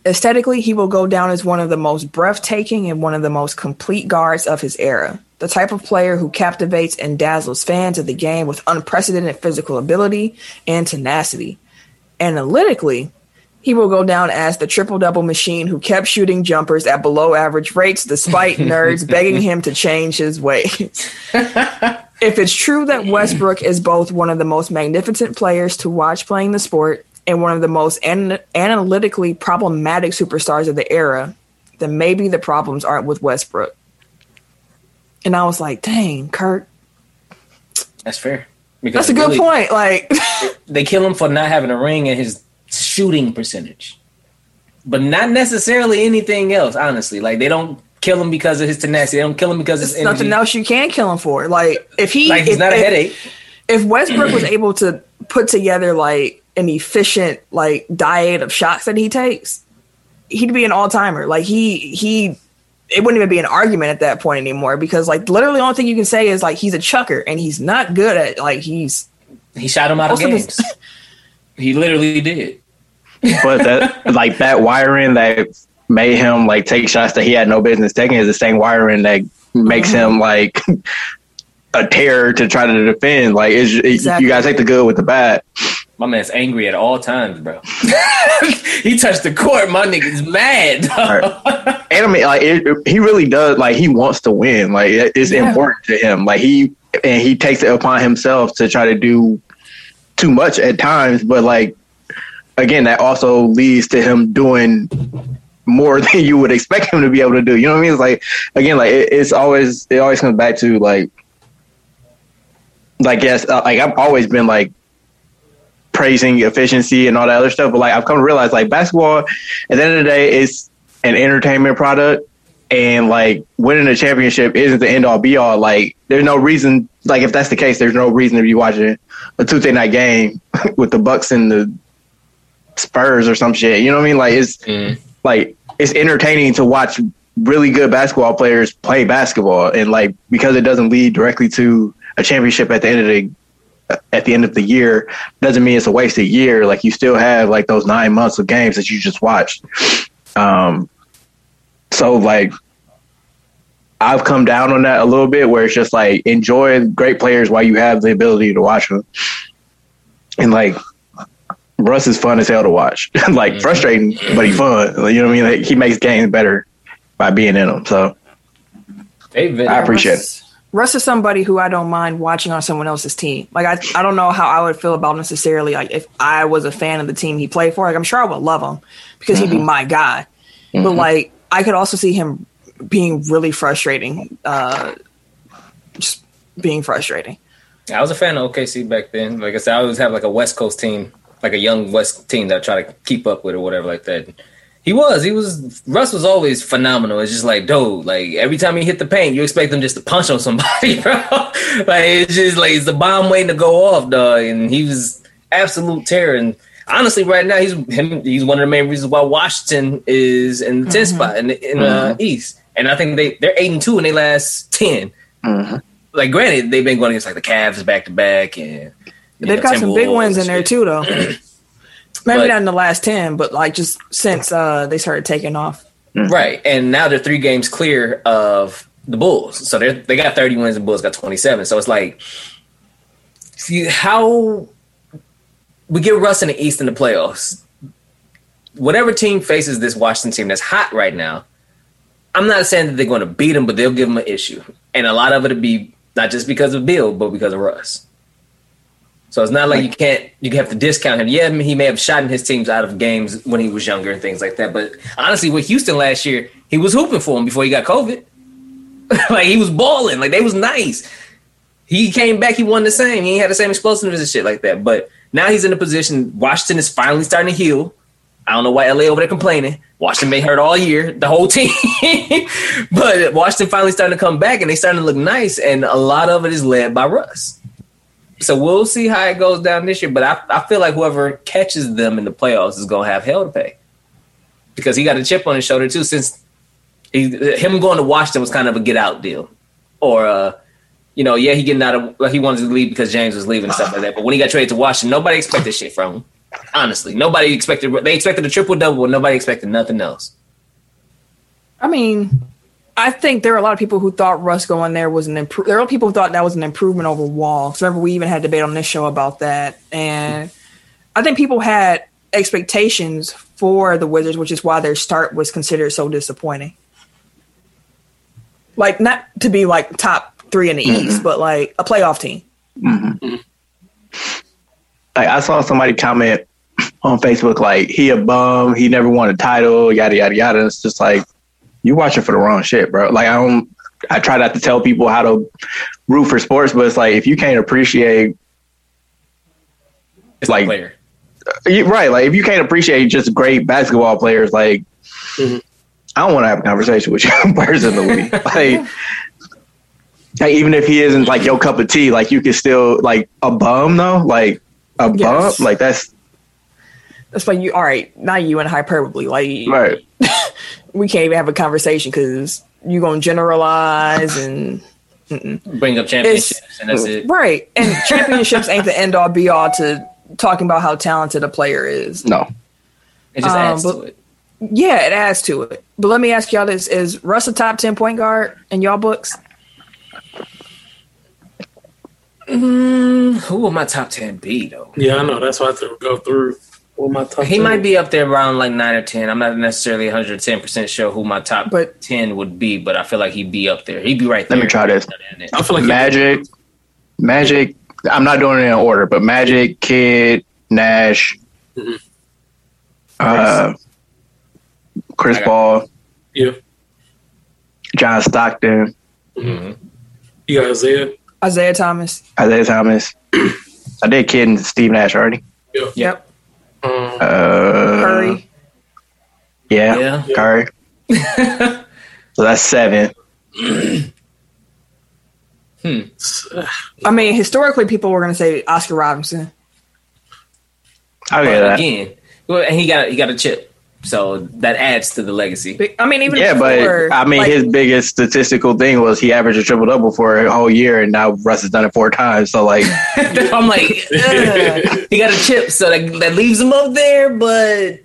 aesthetically, he will go down as one of the most breathtaking and one of the most complete guards of his era. The type of player who captivates and dazzles fans of the game with unprecedented physical ability and tenacity. Analytically, he will go down as the triple double machine who kept shooting jumpers at below average rates despite nerds begging him to change his ways. if it's true that Westbrook is both one of the most magnificent players to watch playing the sport and one of the most an- analytically problematic superstars of the era, then maybe the problems aren't with Westbrook. And I was like, dang, Kirk, That's fair. Because That's a good really, point. Like, They kill him for not having a ring and his shooting percentage, but not necessarily anything else. Honestly, like they don't kill him because of his tenacity. They don't kill him because of his nothing else you can kill him for. Like, if he, Like he's if, not a if- headache. if Westbrook was able to put together like an efficient like diet of shots that he takes, he'd be an all timer. Like he he it wouldn't even be an argument at that point anymore because like literally the only thing you can say is like he's a chucker and he's not good at like he's He shot him out of Most of his- games. he literally did. But that like that wiring that made him like take shots that he had no business taking is the same wiring that makes uh-huh. him like a terror to try to defend. Like it's, it- Exactly. you gotta take the good with the bad. My man's angry at all times, bro. he touched the court. My nigga's mad. dog. And I mean, like it, he really does. Like he wants to win. Like it- it's Yeah. important to him. Like he and he takes it upon himself to try to do too much at times. But like again, that also leads to him doing more than you would expect him to be able to do. You know what I mean? It's like again, like it, it's always it always comes back to like like yes, uh, like I've always been like praising efficiency and all that other stuff. But like I've come to realize like basketball at the end of the day is an entertainment product and like winning a championship isn't the end all be all. Like there's no reason like if that's the case, there's no reason to be watching a Tuesday night game with the Bucks and the Spurs or some shit. You know what I mean? Like it's Mm. like it's entertaining to watch really good basketball players play basketball and like because it doesn't lead directly to a championship at the end of the at the end of the year doesn't mean it's a wasted year like you still have like those nine months of games that you just watched um so like I've come down on that a little bit where it's just like enjoy great players while you have the ability to watch them and like Russ is fun as hell to watch. like mm-hmm. frustrating, but he's fun. You know what I mean? Like, he makes games better by being in them. So They've I appreciate it. Russ, Russ is somebody who I don't mind watching on someone else's team. Like I, I don't know how I would feel about necessarily like if I was a fan of the team he played for. Like I'm sure I would love him because he'd be mm-hmm. my guy. But mm-hmm. like I could also see him being really frustrating. Uh, just being frustrating. I was a fan of OKC back then. Like I said, I always have like a West Coast team, like a young West team that try to keep up with or whatever like that. He was, he was. Russ was always phenomenal. It's just like, dude, like every time he hit the paint, you expect him just to punch on somebody, bro. like it's just like it's the bomb waiting to go off, dog. And he was absolute terror. And honestly, right now he's him. He's one of the main reasons why Washington is in the 10th mm-hmm. spot in the in the mm-hmm. East. And I think they they're eight and two in their last 10 mm-hmm. Like, granted, they've been going against like the Cavs back to back, and They've know, got some big Timberwolves wins in there too, though. Maybe But- not in the last ten, but like just since uh, they started taking off. Right, and now they're three games clear of the Bulls, so they they got thirty wins, and Bulls got twenty seven. So it's like, see how we get Russ in the East in the playoffs. Whatever team faces this Washington team that's hot right now, I'm not saying that they're going to beat them, but they'll give them an issue, and a lot of it will be not just because of Bill, but because of Russ. So it's not like you can't you have to discount him. Yeah, he may have shot in his teams out of games when he was younger and things like that. But honestly, with Houston last year, he was hooping for him before he got COVID. like he was balling. Like they was nice. He came back, he won the same. He had the same explosiveness and shit like that. But now he's in a position. Washington is finally starting to heal. I don't know why LA over there complaining. Washington been hurt all year, the whole team. but Washington finally starting to come back and they starting to look nice. And a lot of it is led by Russ. So we'll see how it goes down this year. But I, I feel like whoever catches them in the playoffs is going to have hell to pay because he got a chip on his shoulder too. Since he, him going to Washington was kind of a get out deal, or uh, you know, yeah, he getting out of like he wanted to leave because James was leaving and stuff like that. But when he got traded to Washington, nobody expected shit from him. Honestly, nobody expected. They expected a triple double, nobody expected nothing else. I mean, I think there are a lot of people who thought Russ going there was an impro- There are people who thought that was an improvement over Wall. 'Cause remember, we even had debate on this show about that, and I think people had expectations for the Wizards, which is why their start was considered so disappointing. Like not to be like top three in the mm-hmm. East, but like a playoff team. Mm-hmm. Mm-hmm. like I saw somebody comment on Facebook like he a bum, he never won a title, yada yada yada. It's just like you watching for the wrong shit, bro. Like I don't I try not to tell people how to root for sports, but it's like if you can't appreciate It's Like- like player. Right. Like if you can't appreciate just great basketball players, like Mhm. I don't want to have a conversation with you personally. like, like, even if he isn't like your cup of tea, like you can still like a bum though, like a Yes. bum, like that's That's why you. All right, not you in hyperbole. Like right. we can't even have a conversation because you're gonna generalize and Bring up championships, and that's it. right. And championships ain't the end all be all to talking about how talented a player is. No, It just Um, adds but- to it. Yeah, it adds to it. But let me ask y'all this: Is Russ a top ten point guard in y'all books? Who will my top ten be though? Yeah, I know. That's why I have to go through all my top. He 10. might be up there around like nine or ten. I'm not necessarily 110 percent sure who my top But- ten would be, but I feel like he'd be up there. He'd be right there. Let me try this. I feel like Magic, Magic. I'm not doing it in order, but Magic, Kidd, Nash, Mhm. uh, Chris I Paul, Yeah, John Stockton, Mhm. you got Isiah. Isiah Thomas. Isiah Thomas. I did Kidd and Steve Nash already. Yeah. Yep. Um, Uh, Curry. Yeah, Yeah. Curry. so that's seven. hmm. I mean, historically, people were gonna say Oscar Robinson. I'll get that. again, well, and he got he got a chip, so that adds to the legacy. I mean, even Yeah, before, but I mean, like, his biggest statistical thing was he averaged a triple double for a whole year, and now Russ has done it four times. So like, I'm like, he got a chip, so that, that leaves him up there. But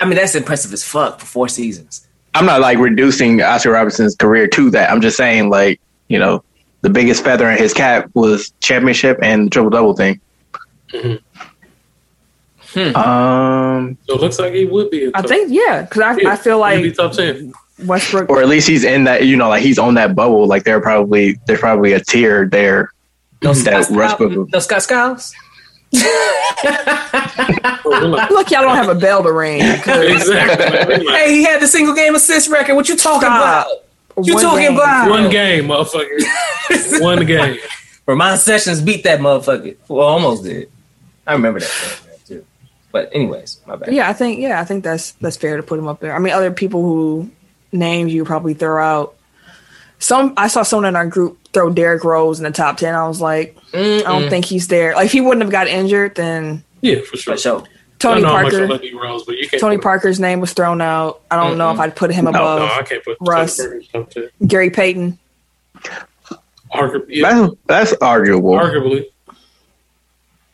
I mean, that's impressive as fuck for four seasons. I'm not like reducing Oscar Robinson's career to that. I'm just saying, like, you know, the biggest feather in his cap was championship and triple double thing. Mhm. Hmm. Um, so it looks like he would be. In I think yeah, because I, Yeah, I feel he'd be like top ten. Westbrook. or at least he's in that. You know, like he's on that bubble. Like they're probably there's probably a tier there. No That Scott, Russ Skiles, Booker. no Scott Skiles. Oh, we're like- Look, y'all don't have a bell to ring. 'cause exactly. Hey, he had the single game assist record. What you talking Stop. about? You one talking game. about One game, motherfucker. One game. Ramon Sessions beat that motherfucker. Well, almost did. I remember that too. But anyways, my bad. Yeah, I think yeah, I think that's that's fair to put him up there. I mean, other people who names you probably throw out. Some I saw someone in our group throw Derrick Rose in the top ten. I was like, I don't think he's there. Like if he wouldn't have got injured, then Yeah, for sure. For sure. I Tony don't know how much I Parker. Rose, but you can't. Tony Parker's name was thrown out. I don't know if I'd put him No, above No, I can't put Russ. Tony Parker in top ten. Gary Payton. Argu- yeah, That's that's arguable. arguably.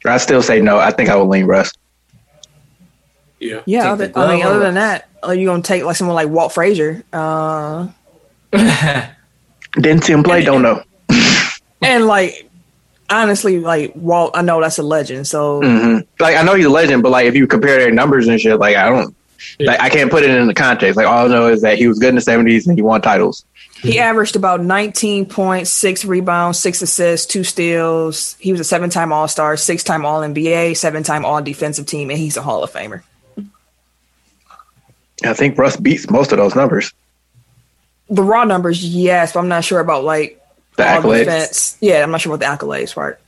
I still say no. I think I would lean Russ. Yeah. Yeah, other, the I mean, other than that, are you gonna take like someone like Walt Frazier? Uh, Didn't see him play. Don't know. and like honestly, like Walt, I know that's a legend. So hmm Like I know he's a legend, but like if you compare their numbers and shit, like I don't. Like I can't put it in the context. Like all I know is that he was good in the seventies and he won titles. he averaged about 19.6 rebounds, six assists, two steals. He was a seven-time All Star, six-time All NBA, seven-time All Defensive Team, and he's a Hall of Famer. I think Russ beats most of those numbers. The raw numbers, yes, but I'm not sure about like The all accolades. defense. Yeah, I'm not sure about the accolades part.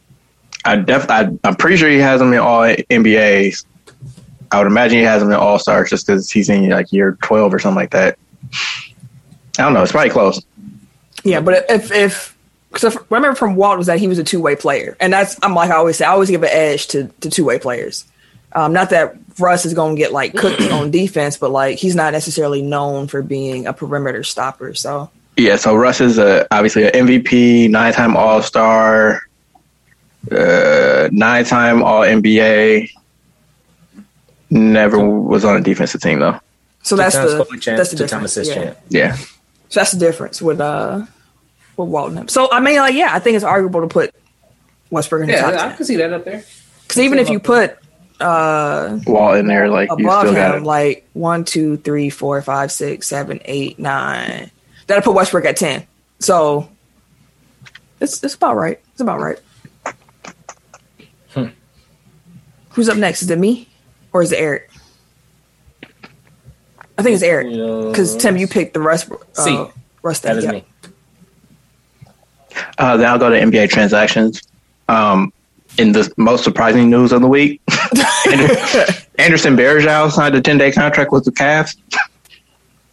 I def I, I'm pretty sure he has them in all NBAs. I would imagine he has them in All Stars just because he's in like year 12 or something like that. I don't know. It's probably close. Yeah, but if if because I remember from Walt was that he was a two way player, and that's I'm like I always say I always give an edge to to two way players. Um, not that Russ is going to get like cooked on defense, but like he's not necessarily known for being a perimeter stopper. So Yeah. So Russ is a, obviously an MVP, nine time All Star, uh, nine time All NBA. Never was on a defensive team though. so that's the scoring champ, that's the two-time difference. assist Yeah. champ. Yeah. So that's the difference with uh with Walton. So I mean, like, yeah, I think it's arguable to put Westbrook in the top Yeah, I ten can see that up there. because even if you put uh Wall in there, like you above still got him, it. like one, two, three, four, five, six, seven, eight, nine. That'll put Westbrook at ten. So it's it's about right. It's about right. Hmm. Who's up next? Is it me or is it Eric? I think it's Eric because Tim, you picked the rest. Uh, C. Rust That is yeah. me. Uh, then I'll go to NBA transactions. Um, in the most surprising news of the week, Anderson Varejão signed a 10 day contract with the Cavs.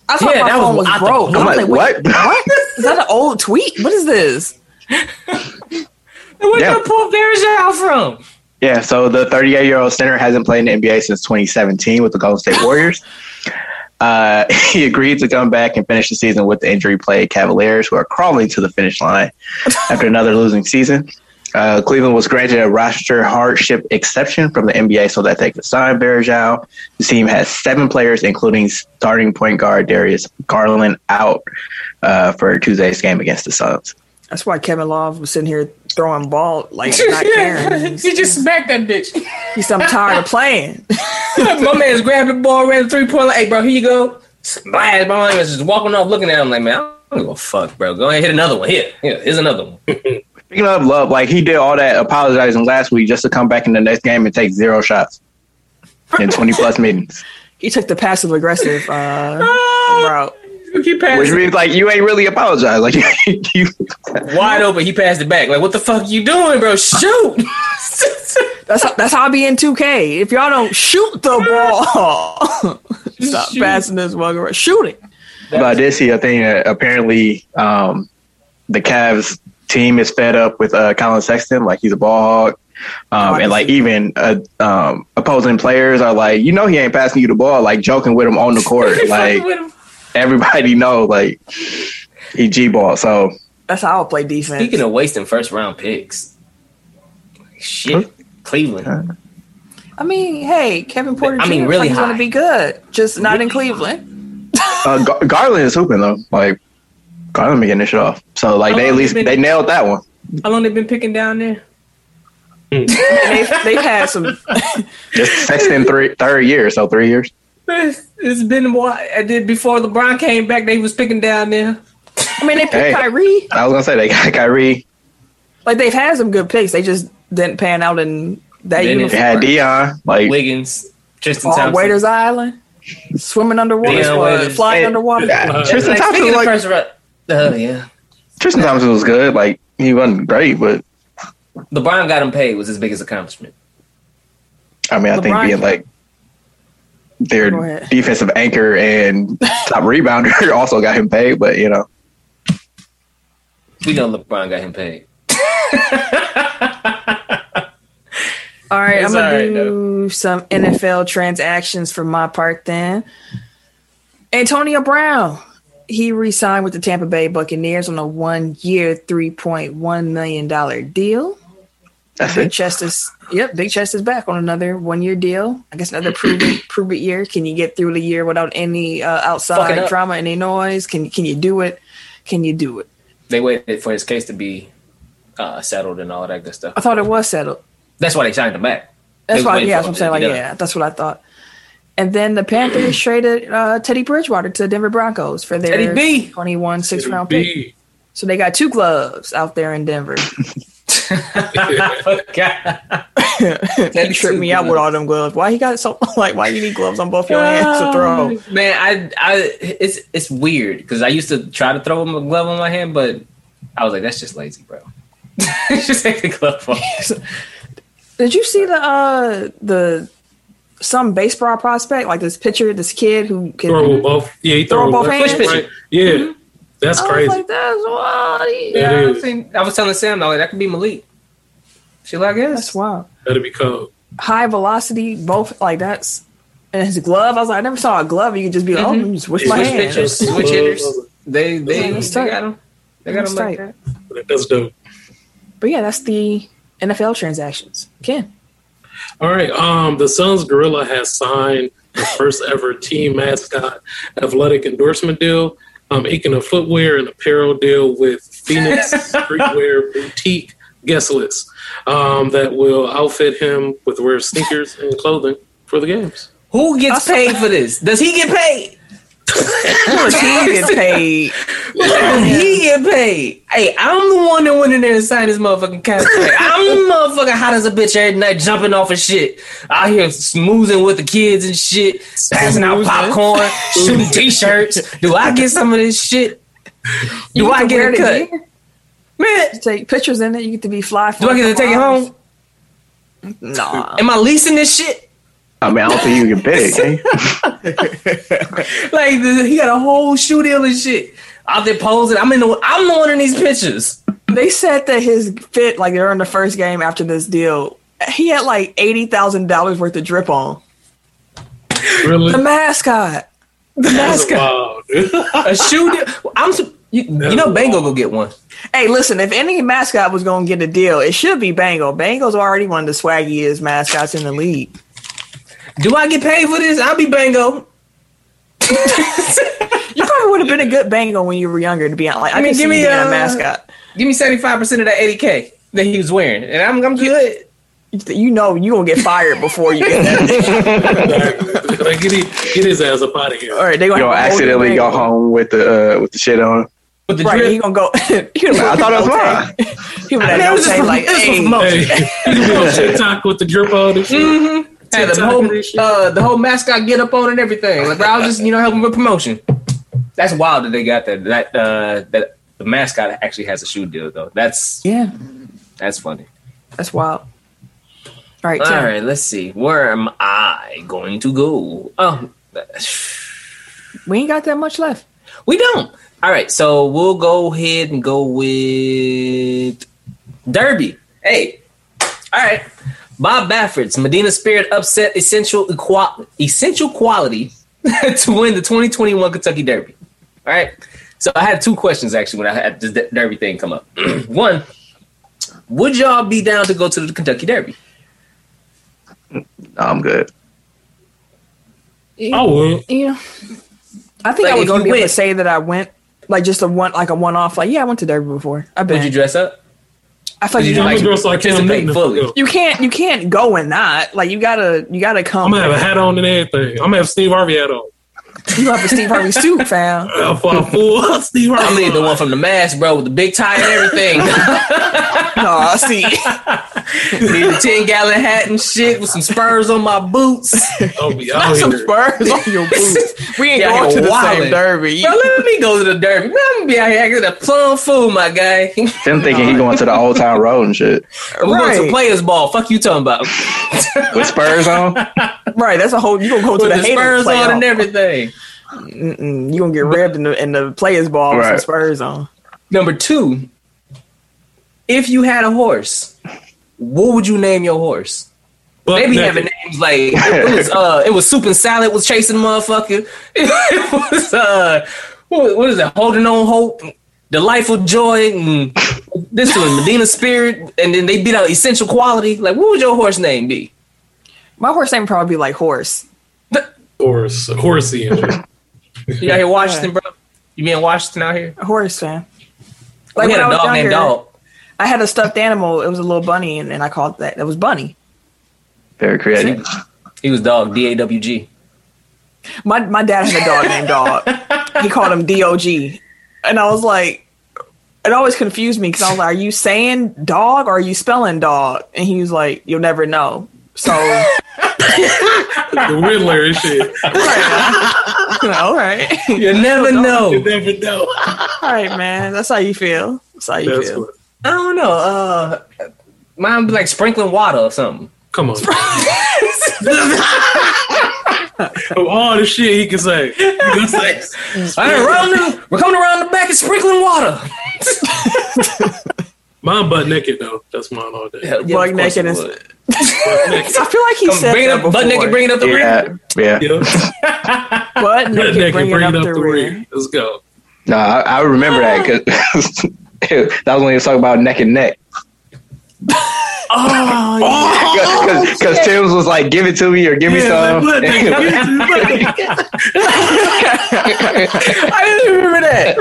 I thought Yeah, my that was was, broke. I'm I'm like, like, what? what? Is that an old tweet? What is this? Where Yeah. you pull Bergeau from? Yeah, so the 38 year old center hasn't played in the NBA since 2017 with the Golden State Warriors. Uh, he agreed to come back and finish the season with the injury plagued Cavaliers, who are crawling to the finish line after another losing season. Uh, Cleveland was granted a roster hardship exception from the NBA so that they could sign Varejão. The team has seven players, including starting point guard Darius Garland, out uh, for Tuesday's game against the Suns. That's why Kevin Love was sitting here throwing ball, like not caring. he just smacked that bitch. He said, I'm tired of playing. my man's grabbing the ball, ran the three point line. Hey, bro, here you go. Splash. My man was just walking off, looking at him like, man, I don't give a fuck, bro. Go ahead, hit another one. Here, here, here's another one. Speaking of love, like he did all that apologizing last week just to come back in the next game and take zero shots in 20 plus meetings. He took the passive aggressive uh, route. Keep Which means like you ain't really apologize. Like you, Wide open, he passed it back. Like, what the fuck you doing, bro? Shoot. That's how, that's how I be in 2K. If y'all don't shoot the ball, stop Shoot. passing this one around. Shoot it. but I did see a thing. That apparently, um, the Cavs team is fed up with uh, Collin Sexton. Like he's a ball hog. Um, and like even uh, um, opposing players are like, you know, he ain't passing you the ball, like joking with him on the court. like everybody know, like he g ball. So That's how I play defense. Speaking of wasting first round picks, shit, Cleveland. I mean, hey, Kevin Porter I mean, looks really like he's going to be good, just not in Cleveland. uh, Gar- Garland is hooping though. Like Garland been getting this shit off. So like How they at least you been- they nailed that one. How long they been picking down there? And they've, they've had some. Just Sexton three third year, so three years. It's been what. I did before LeBron came back. They was picking down there. I mean, they picked Hey. Kyrie. I was gonna say they got Kyrie. Like they've had some good picks. They just didn't pan out in that Didn't. They had Dion. Like Wiggins, Tristan On Thompson. Waiters Island, swimming underwater, Dion flying Hey, underwater. uh, Tristan Like, Thompson speaking was of like first round, uh, yeah, Tristan Thompson was good. Like he wasn't great, but LeBron got him paid was his biggest accomplishment. I mean, I think being like their defensive anchor and top rebounder also got him paid. But you know, We know LeBron got him paid. All right, It's I'm gonna all right, do some NFL transactions for my part. Then Antonio Brown, he re-signed with the Tampa Bay Buccaneers on a one-year, three point one million dollar deal. that's Big it. Chest is yep. Big Chest is back on another one-year deal. I guess another prove it, prove it year. Can you get through the year without any uh, outside drama, any noise? Can can you do it? Can you do it? They waited for his case to be uh, settled and all that good stuff. I thought it was settled. That's why they signed him back. That's They why, yeah, that's what I'm saying. Like, yeah, that's what I thought. And then the Panthers traded uh, Teddy Bridgewater to the Denver Broncos for their Teddy B. 21 six round pick. So they got two gloves out there in Denver. He tripped me out with all them gloves. Why he got so like? Why you need gloves on both your hands to throw? Man, I, I, it's it's weird because I used to try to throw a glove on my hand, but I was like, that's just lazy, bro. just take the glove off. Did you see the uh the some baseball prospect like this pitcher, this kid who can Throw with both. Yeah, he Throw throw, both with hands? left, right. Yeah, that's I was crazy. like, that's wild. Yeah. Yeah, I is. was, saying- I was telling Sam, I was like, that could be Malik. She like, yes. That's wild. That'd be cold. High velocity, both like that's. And his glove, I was like, I never saw a glove. You could just be like, oh, Mhm. let me switch my Switch hand. pitches, switch hitters. They, they, That's they tight. got him. They got That's him like tight. that. That's dope. But yeah, that's the NFL transactions. Ken. All right. Um, the Suns Gorilla has signed the first ever team mascot athletic endorsement deal, um, inking a footwear and apparel deal with Phoenix Streetwear Boutique guest list um, that will outfit him with wear sneakers and clothing for the games. Who gets paid for this? Does he get paid? He get paid? he get paid. Hey, I'm the one that went in there and signed this motherfucking contract. I'm the motherfucking hot as a bitch every night, jumping off of shit. Out here smoozing with the kids and shit, passing out popcorn, shooting t-shirts. Do I get some of this shit? Do You I get a cut? Man, Take pictures in it. You get to be fly. do I get to take it home? Nah. Am I leasing this shit? I mean, I don't think you can bid it. Eh? Like he got a whole shoe deal and shit. Out there posing. I'm in the. I'm the one in these pictures. They said that his fit, like during the first game after this deal, he had like eighty thousand dollars worth of drip on. Really? The mascot. The That's mascot. wild, dude. A shoe deal. I'm. You, you know, Bango go get one. Hey, listen, if any mascot was gonna get a deal, it should be Bango. Bango's already one of the swaggiest mascots in the league. Do I get paid for this? I'll be Bango. You probably would have been a good Bango when you were younger, to be honest. Like, I, I mean, give me, being uh, a mascot. Give me 75 percent of that 80k that he was wearing, and I'm, I'm good. You know you gonna get fired before you get that. like, get, his, get his ass up out of here. All right, they gonna You'll have to accidentally go home with the uh, with the shit on. With the Right, drip. he gonna go. he gonna I thought it was mine. He would it have was just like, it was for hey, promotion. Hey, you can go TikTok with the drip on and shit. Mm-hmm. Had the whole, uh, the whole mascot get up on and everything. Like, bro, I was just, you know, helping with promotion. That's wild that they got that. That uh, that the mascot actually has a shoe deal though. That's yeah, that's funny. that's wild. All right, All Tim. right, let's see. Where am I going to go? Oh, we ain't got that much left. we don't. All right, so we'll go ahead and go with Derby. Hey, all right. Bob Baffert's Medina Spirit upset essential equal, essential quality to win the 2021 Kentucky Derby. All right. So I had two questions actually when I had this Derby thing come up. One, would y'all be down to go to the Kentucky Derby? No, I'm good. I would. You know, I think Like, I if would go you be able to say that I went, like just a one, like a one off. Like, yeah, I went to Derby before. I've been. Would you dress up? I feel like you, you I'm like gonna dress like Cam participate fully? I'm you can't, you can't go and not. Like, you gotta, you gotta come. I'm gonna have a hat on and everything. I'm gonna have Steve Harvey hat on. You have a Steve Harvey suit, fam. For a full Steve Harvey. I'm need the one from the mask, bro, with the big tie and everything. No, I see. need a 10 gallon hat and shit with some spurs on my boots. Oh, I'll be out Some spurs on your boots. We ain't Yeah, going to the wildin'. same Derby. Bro, let me go to the derby. Man, I'm gonna be out here acting a plum fool, my guy. Tim thinking he going to the Old Town Road and shit We're going to Right. players ball. Fuck you talking about. with Spurs on. Right, that's a whole. You gonna go to With the, the spurs on and everything. Mm-mm, you gonna get ribbed in the in the players ball with some Spurs on. Number two, if you had a horse, what would you name your horse? Buck They be naked. having names like it was uh it was soup and salad was chasing the motherfucker. It was uh what, what is that? Holding on hope, delightful joy, and this was Medina Spirit, and then they beat out essential quality. Like what would your horse name be? My horse name probably be like horse. Horse, horsey and shit. You out here Washington, bro? You be in Washington out here? A horse fan. we when had I a was dog named younger, Dog. I had a stuffed animal. It was a little bunny, and, and I called that. That was Bunny. Very creative. He was dog D A W G. My my dad had a dog named Dog. He called him Dog, and I was like, it always confused me because I was like, are you saying dog or are you spelling dog? And he was like, you'll never know. So The Riddler and shit. all right, You never know. You never know. all right, man. That's how you feel. That's how you That's feel. what. I don't know. Uh, mine be like sprinkling water or something. Come on. Of all the shit he can say, he can say. All right, round the, we're coming around the back and sprinkling water. Mine butt naked though. That's mine all day. Hell, yeah, Butt of course naked it is- would. Butt naked. I feel like he Come said bring that up, before. butt naked, bring it up the rear. Yeah, yeah. Yeah. Butt Butt naked, naked, bring it up, the rear. Let's go. No, I, I remember that because that was when he was talking about neck and neck. Oh, oh Because Tim's was like, "Give it to me" or "Give me Yeah, some." like, butt naked. Give it to me, butt. I didn't remember that.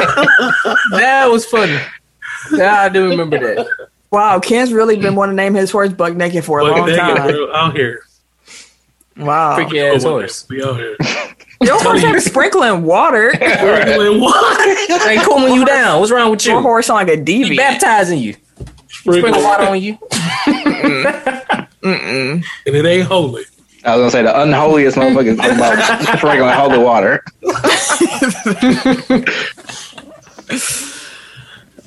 that was funny. Yeah, I do remember that. wow. Ken's really been wanting to name his horse Buck Naked for a Butt long naked, time. bro. Out here. Wow. Freaky ass Come on, horse. We out here. Your horse ain't sprinkling water. Sprinkling water. Ain't cooling you down. What's wrong with you? Your horse sound like a He deviant. baptizing you. Sprinkling Sprinkle water on you. Mm-mm. And it ain't holy. I was gonna say the unholiest motherfuckers talking about sprinkling holy water.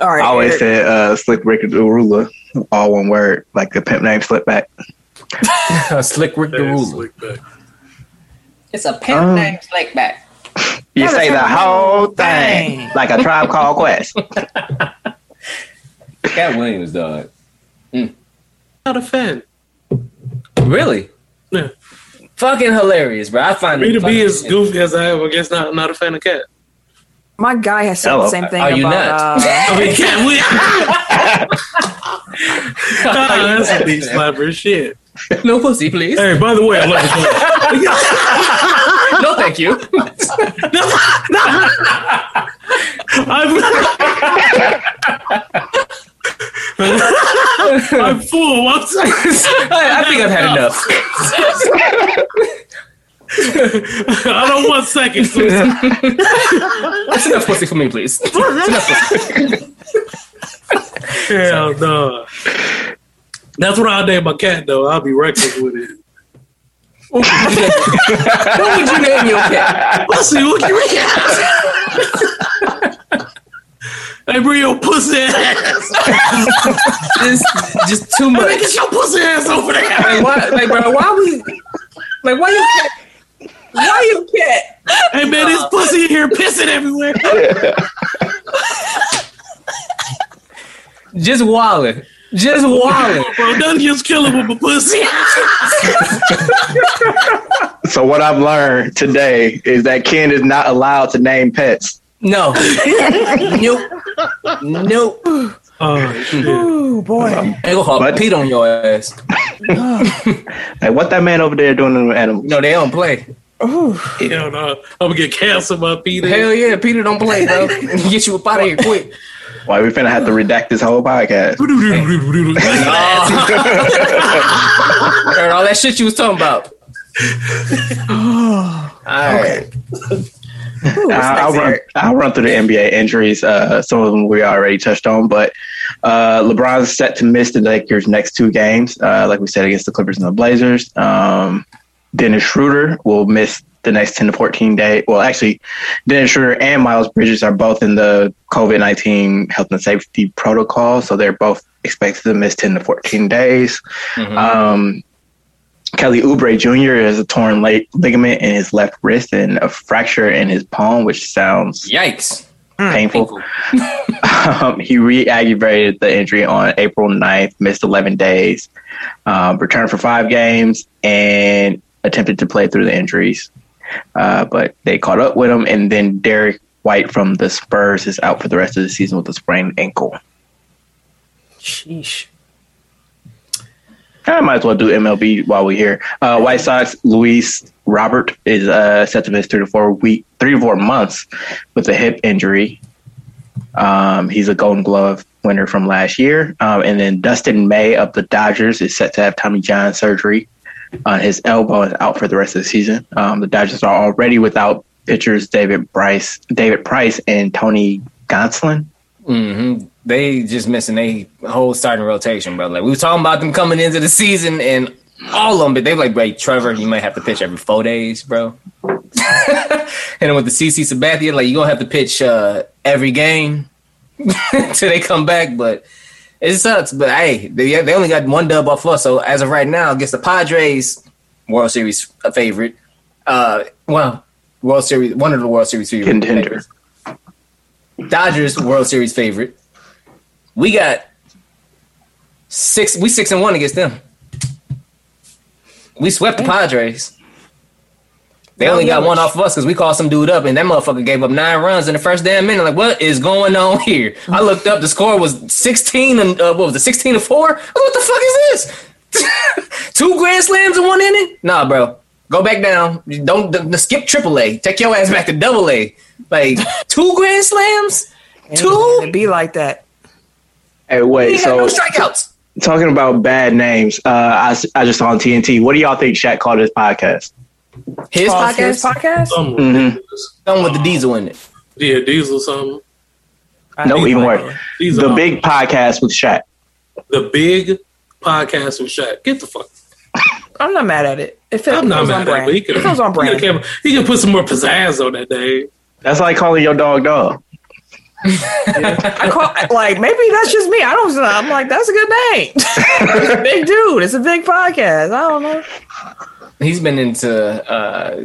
All right. I always Eric. said uh, "slick Rick Arula," all one word, like the pimp name slip back. Slick Rick the ruler. It's a pimp Um, named Slickback. You Gotta say say the the whole whole thing thing. like a tribe called Quest. Katt Williams, dog. Not a fan. Really? Yeah. Fucking hilarious, bro. I find Me it to be as goofy as I am, I guess not not a fan of cat. My guy has said Hello. the same thing Are you about. nuts? Uh, I mean, cat we. Ah, that's a deep slapper shit. No pussy, please. Hey, by the way, I love the No, thank you. I'm, I'm full. I'm. I, I think I've had enough. I don't want seconds. That's enough pussy for me, please. Hell no. That's what I'll name my cat, though. I'll be reckless with it. What would you name your cat? Let's see what you Hey, bring your pussy ass. Just, just too much. Get your pussy ass over there. Like, why, like, bro, why we? Like, why you cat? Why you cat? Hey, man, this pussy in here pissing everywhere. Just walling. Just walling. Bro, nothing just killing with my pussy. So what I've learned today is that Ken is not allowed to name pets. No. nope. Nope. Oh, shit. Ooh, boy. Um, Ain't gonna hop But- Pete on your ass. Like what that man over there doing to the animals? No, they don't play. Ooh. Hell no. I'm gonna get canceled by PETA. Hell yeah, PETA don't play, bro. Get you up out of here quick. Why we finna have to redact this whole podcast? Heard all that shit you was talking about. All right. Ooh, I'll, I'll run. I'll run through the NBA injuries. Uh, some of them we already touched on, but uh, LeBron's set to miss the Lakers' next two games. Uh, like we said against the Clippers and the Blazers. Um, Dennis Schröder will miss the next ten to fourteen day. Well, actually, Dennis Schröder and Miles Bridges are both in the COVID nineteen health and safety protocol, so they're both expected to miss ten to fourteen days. Mhm. Um, Kelly Oubre Jr. has a torn leg- ligament in his left wrist and a fracture in his palm, which sounds Yikes. painful. um, he re-aggravated the injury on April 9th, missed 11 days, um, returned for five games, and attempted to play through the injuries. Uh, but they caught up with him, and then Derrick White from the Spurs is out for the rest of the season with a sprained ankle. Sheesh. I might as well do MLB while we're here. Uh, White Sox Luis Robert is uh, set to miss three to four week, three to four months with a hip injury. Um, he's a Golden Glove winner from last year, um, and then Dustin May of the Dodgers is set to have Tommy John surgery on his elbow is out for the rest of the season. Um, the Dodgers are already without pitchers David Bryce, David Price, and Tony Gonsolin. hmm They just missing a whole starting rotation, bro. Like we were talking about them coming into the season and all of them, but they like, "Wait, Trevor, you might have to pitch every four days, bro." and then with the CC Sabathia, like you gonna have to pitch uh, every game till they come back. But it sucks. But hey, they they only got one dub off us. So as of right now, against the Padres, World Series favorite. Uh, well, World Series, one of the World Series favorite Contender. Dodgers World Series favorite. We got six. We six and one against them. We swept the Padres. They only got one off of us because we called some dude up and that motherfucker gave up nine runs in the first damn minute. Like, what is going on here? I looked up. The score was sixteen and uh, what was it? Sixteen to four. What the fuck is this? Two grand slams in one inning? Nah, bro. Go back down. Don't d- d- skip triple A. Take your ass back to double A. Like two grand slams. Two? It be like that. Hey, We wait, had no so strikeouts. talking about bad names, uh, I, s- I just saw on TNT. What do y'all think Shaq called his podcast? His podcast. His podcast? Something Mhm. Something with the diesel in it. Yeah, Diesel something. I No, think even like worse. The are big podcast with Shaq. the big podcast with Shaq. Get the fuck. I'm not mad at it. It feels, I'm not mad on at it. brand. but It could feels on brand. He could put some more pizzazz on that day. That's like calling your dog dog. I call like maybe that's just me. I don't. I'm like that's a good name. it's a big dude. It's a big podcast. I don't know. He's been into uh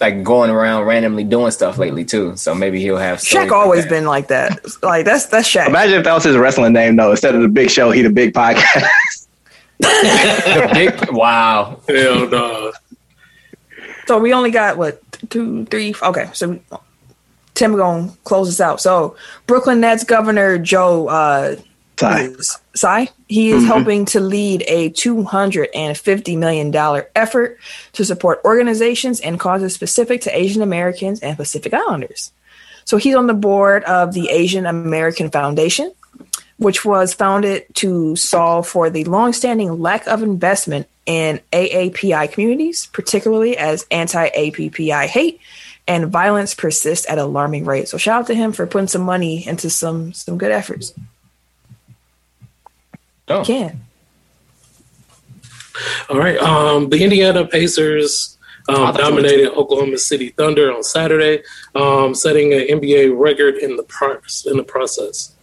like going around randomly doing stuff lately too. So maybe he'll have. stories Shaq always that. been like that. Like that's that's Shaq. Imagine if that was his wrestling name, though. Instead of the Big Show, he the Big Podcast. The big. Wow. Hell no. So we only got what two, three. Okay, so we, Tim we're gonna close this out. So Brooklyn Nets Governor Joe uh, Sorry. Tsai, he is mm-hmm. helping to lead a two hundred and fifty million dollar effort to support organizations and causes specific to Asian Americans and Pacific Islanders. So he's on the board of the Asian American Foundation, which was founded to solve for the longstanding lack of investment in AAPI communities, particularly as anti APPI hate and violence persist at alarming rates. So shout out to him for putting some money into some some good efforts. Oh. Can All right. Um, the Indiana Pacers um, you dominated Oklahoma City Thunder on Saturday, um, setting an NBA record in the pro- in the process.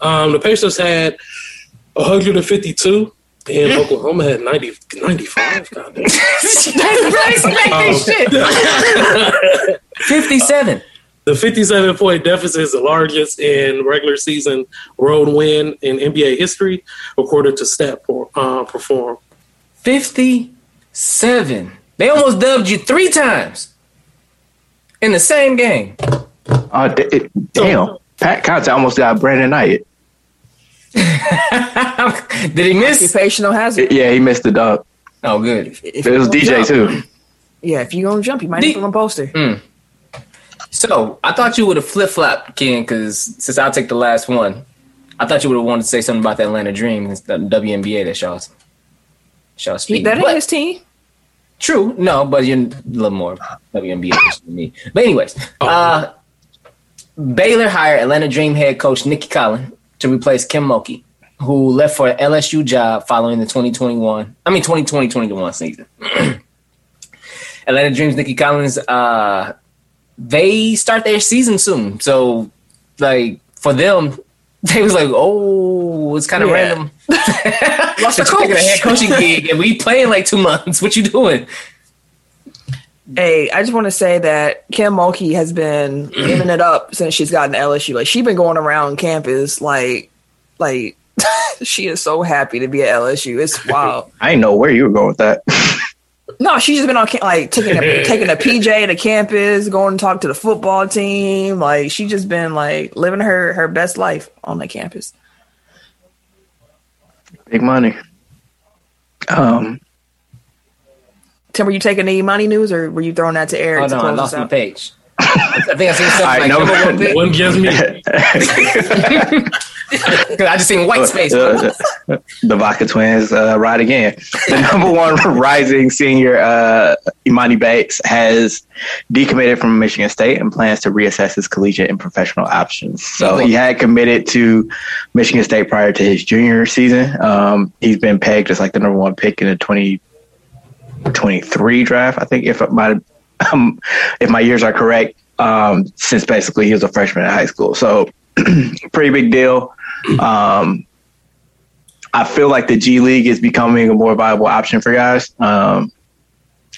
Um, the Pacers had 152, and Oklahoma had 90, 95. Goddamn. Fifty-seven. The 57 point deficit is the largest in regular season road win in NBA history, according to Stat uh, Perform. Fifty-seven. They almost dubbed you three times in the same game. Oh, d- it, damn. Pat Conte almost got Brandon Knight. Did he miss? occupational hazard. Yeah, he missed the dunk. Oh, good. If It was DJ jump- too. Yeah, if you're gonna jump, you might D- need to put on poster. So I thought you would have flip flopped, Ken, because since I'll take the last one, I thought you would have wanted to say something about the Atlanta Dream, and the WNBA that y'all's y'all He, speak. that ain't his team. True, no, but you're a little more WNBA than me. But anyways, uh, Baylor hired Atlanta Dream head coach Nicki Collen to replace Kim Mulkey, who left for an LSU job following the 2021, I mean 2020-21 season. Atlanta Dreams Nicki Collins, uh, they start their season soon, so like for them, they was like, oh, it's kind of Yeah. random. Lost the you taking a head coaching gig, and we play in like two months. What you doing? Hey, I just want to say that Kim Mulkey has been giving it up since she's gotten to LSU. Like she's been going around campus like, like she is so happy to be at LSU. It's wild. I didn't know where you were going with that. No, she's just been on like taking a taking a PJ to campus, going to talk to the football team. Like she just been like living her her best life on the campus. Big money. Um, Tim, were you taking the money news or were you throwing that to Eric? Oh to no, I close lost us my page. I think I seen something All right, like no- number one pick. Me. I just seen white space. uh, the Vaca twins uh, ride again. The number one rising senior, uh, Emoni Bates, has decommitted from Michigan State and plans to reassess his collegiate and professional options. So he had committed to Michigan State prior to his junior season. Um, he's been pegged as like the number one pick in the 2023 draft, I think, if my um, if my years are correct. Um, since basically he was a freshman in high school, so pretty big deal. Um, I feel like the G League is becoming a more viable option for guys. Um,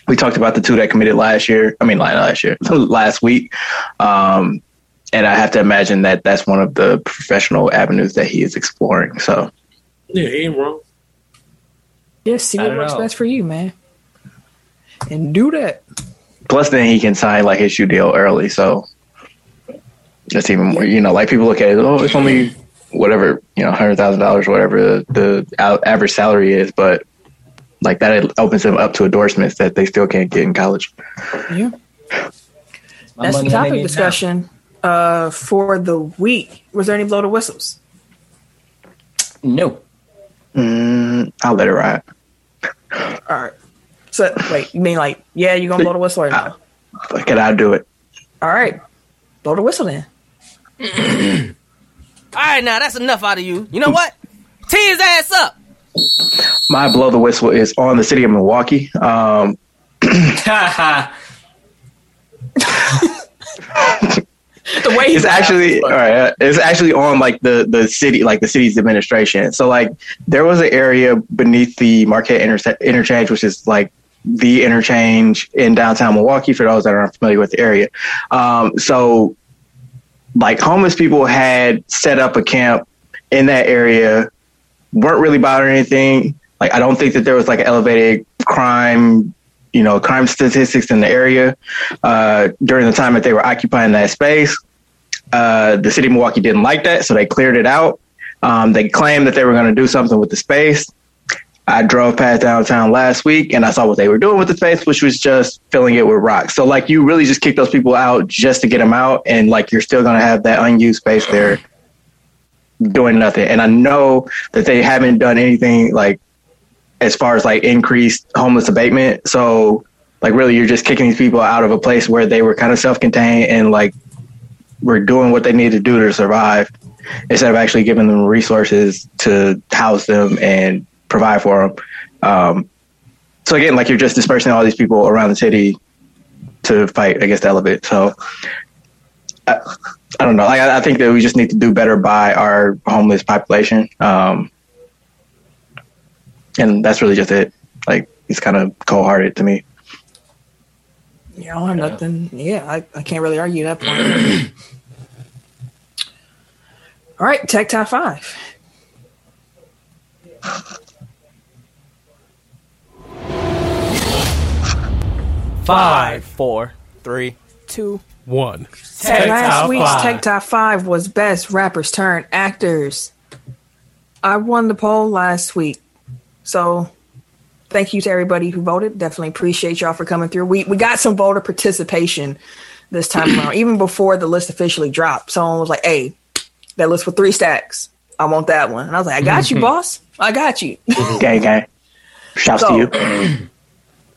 we talked about the two that committed last year. I mean, last year, last week. Um, and I have to imagine that that's one of the professional avenues that he is exploring. So, Yeah, he ain't wrong. Just see what works know. best for you, man, and do that. plus then he can sign like his shoe deal early. So that's even more, you know, like people look at it, oh, it's only whatever, you know, hundred thousand dollars, whatever the, the average salary is, but like that opens them up to endorsements that they still can't get in college. Yeah. My That's the topic discussion uh, for the week. Was there any blow to whistles? No. Mm, I'll let it ride. All right. So wait, you mean like yeah, you're gonna blow the whistle or no? Fuck it, I'll do it. All right, blow the whistle then. All right, now that's enough out of you. You know what? Tee his ass up. My blow the whistle is on the city of Milwaukee. Um, The the way he it's actually was all funny. right. It's actually on like the the city, like the city's administration. So like there was an area beneath the Marquette inter- interchange, which is like the interchange in downtown Milwaukee. For those that aren't familiar with the area, um, so like homeless people had set up a camp in that area, weren't really bothering anything. Like I don't think that there was like elevated crime, you know, crime statistics in the area uh, during the time that they were occupying that space. Uh, the city of Milwaukee didn't like that, so they cleared it out. Um, they claimed that they were going to do something with the space. I drove past downtown last week and I saw what they were doing with the space, which was just filling it with rocks. So, like, you really just kick those people out just to get them out, and like, you're still to have that unused space there doing nothing. And I know that they haven't done anything like as far as like increased homeless abatement. So, like, really, you're just kicking these people out of a place where they were kind of self contained and like were doing what they needed to do to survive instead of actually giving them resources to house them and provide for them. Um, so again, like you're just dispersing all these people around the city to fight against Elevate. So I, I don't know. Like, I, I think that we just need to do better by our homeless population. Um, and that's really just it. Like it's kind of cold hearted to me. Yeah, I don't have nothing. Yeah, I, I can't really argue that point. All right, Tech Top 5. Five, four, three, two. One. Tech Last Top week's Five. Tech Top 5 was Best Rappers Turn Actors. I won the poll last week. So thank you to everybody who voted. Definitely appreciate y'all for coming through. We, we got some voter participation this time around, even before the list officially dropped. Someone was like, hey, that list with three stacks. I want that one. And I was like, I got you, mm-hmm. boss. I got you. okay, okay. Shouts So- to you.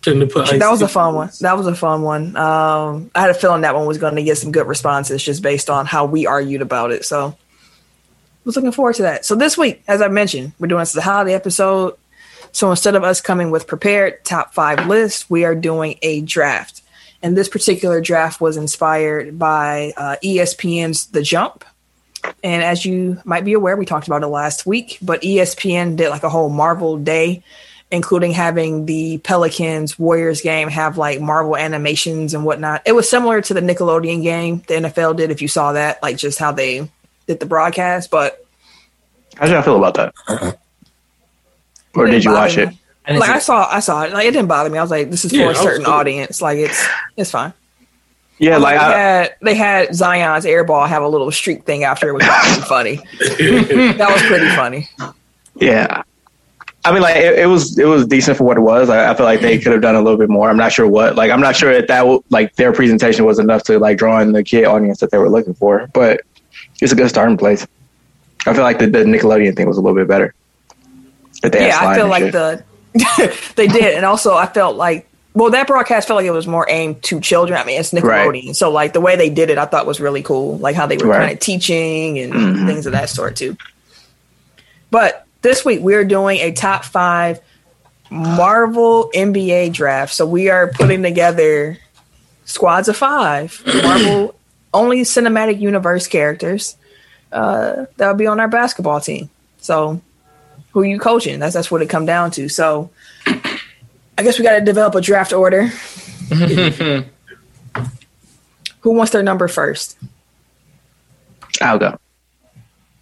Shouldn't have put that was a fun one. That was a fun one. Um, I had a feeling that one was going to get some good responses just based on how we argued about it. So, was looking forward to that. So this week, as I mentioned, we're doing as holiday episode. So instead of us coming with prepared top five lists, we are doing a draft. And this particular draft was inspired by uh, ESPN's The Jump. And as you might be aware, we talked about it last week, but ESPN did like a whole Marvel Day including having the Pelicans Warriors game have like Marvel animations and whatnot. It was similar to the Nickelodeon game the NFL did, if you saw that, like just how they did the broadcast. But How did I feel about that? Or did you watch me. it? And Like I saw, I saw it. Like it didn't bother me. I was like, this is for Yeah, I a was certain cool. audience. Like it's it's fine. Yeah, like they I, had they had Zion's airball have a little streak thing after it was funny. that was pretty funny. yeah. I mean, like it, it was it was decent for what it was. I, I feel like they could have done a little bit more. I'm not sure what. Like I'm not sure if that like their presentation was enough to like draw in the kid audience that they were looking for. But it's a good starting place. I feel like the, the Nickelodeon thing was a little bit better. That they had yeah, I feel like shit. the they did, and also I felt like well that broadcast felt like it was more aimed to children. I mean, it's Nickelodeon, so like the way they did it, I thought was really cool. Like how they were Right. kind of teaching and Mhm. things of that sort too. But this week we're doing a top five Marvel NBA draft. So we are putting together squads of five Marvel only cinematic universe characters uh, that'll be on our basketball team. So who you coaching? That's that's what it come down to. So I guess we got to develop a draft order. who wants their number first? I'll go.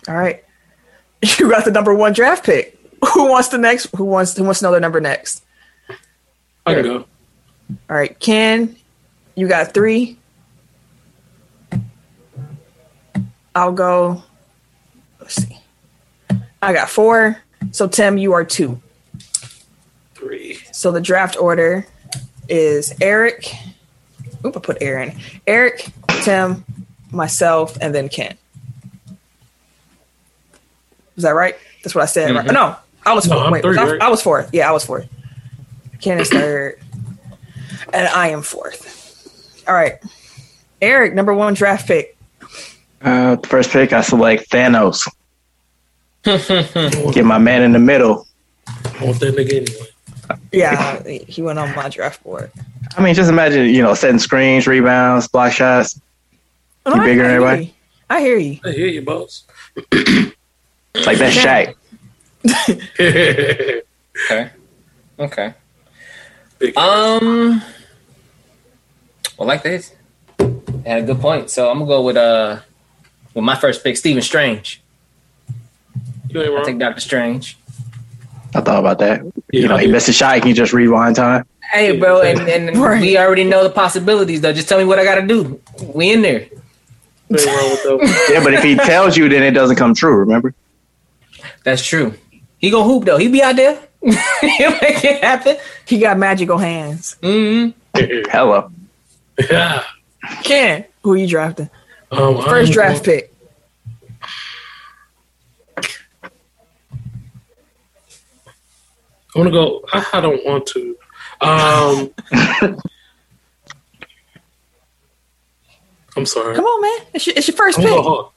All right, you got the number one draft pick. Who wants the next? Who wants who wants to know their number next? I can go. All right, Ken, you got three. I'll go. Let's see. I got four. So Tim, you are two. Three. So the draft order is Eric. Oop, I put Aaron. Eric, Tim, myself, and then Ken. Is that right? That's what I said. Right? No, I was No, fourth. I'm Wait, three, was I, right? I was fourth. Yeah, I was fourth. Ken is third, and I am fourth. All right, Eric, number one draft pick. Uh, first pick, I select Thanos. Get my man in the middle. I want that nigga anyway. Yeah, he went on my draft board. I mean, just imagine, you know, setting screens, rebounds, block shots. No, You I- bigger I than everybody? I hear you. I hear you, boss. Like that's Shaq. Okay. Okay. Um. Well, like this, had a good point. So I'm gonna go with uh, with my first pick, Stephen Strange. you ain't I wrong. think Doctor Strange. I thought about that. Yeah, you know, he do. missed a shot. He can just rewind time. Hey, bro, and, and Right. we already know the possibilities. Though, just tell me what I gotta do. We in there. You ain't wrong with that. one. Yeah, but if he tells you, then it doesn't come true. Remember? That's true. He gonna hoop though. He be out there. He'll make it happen. He got magical hands. Mm-hmm. Hello. yeah. Ken, who you drafting? Um, First I'm draft going- pick. I want to go. I, I don't want to. Um, I'm sorry. Come on, man. It's your, it's your first I'm gonna pick. Hulk.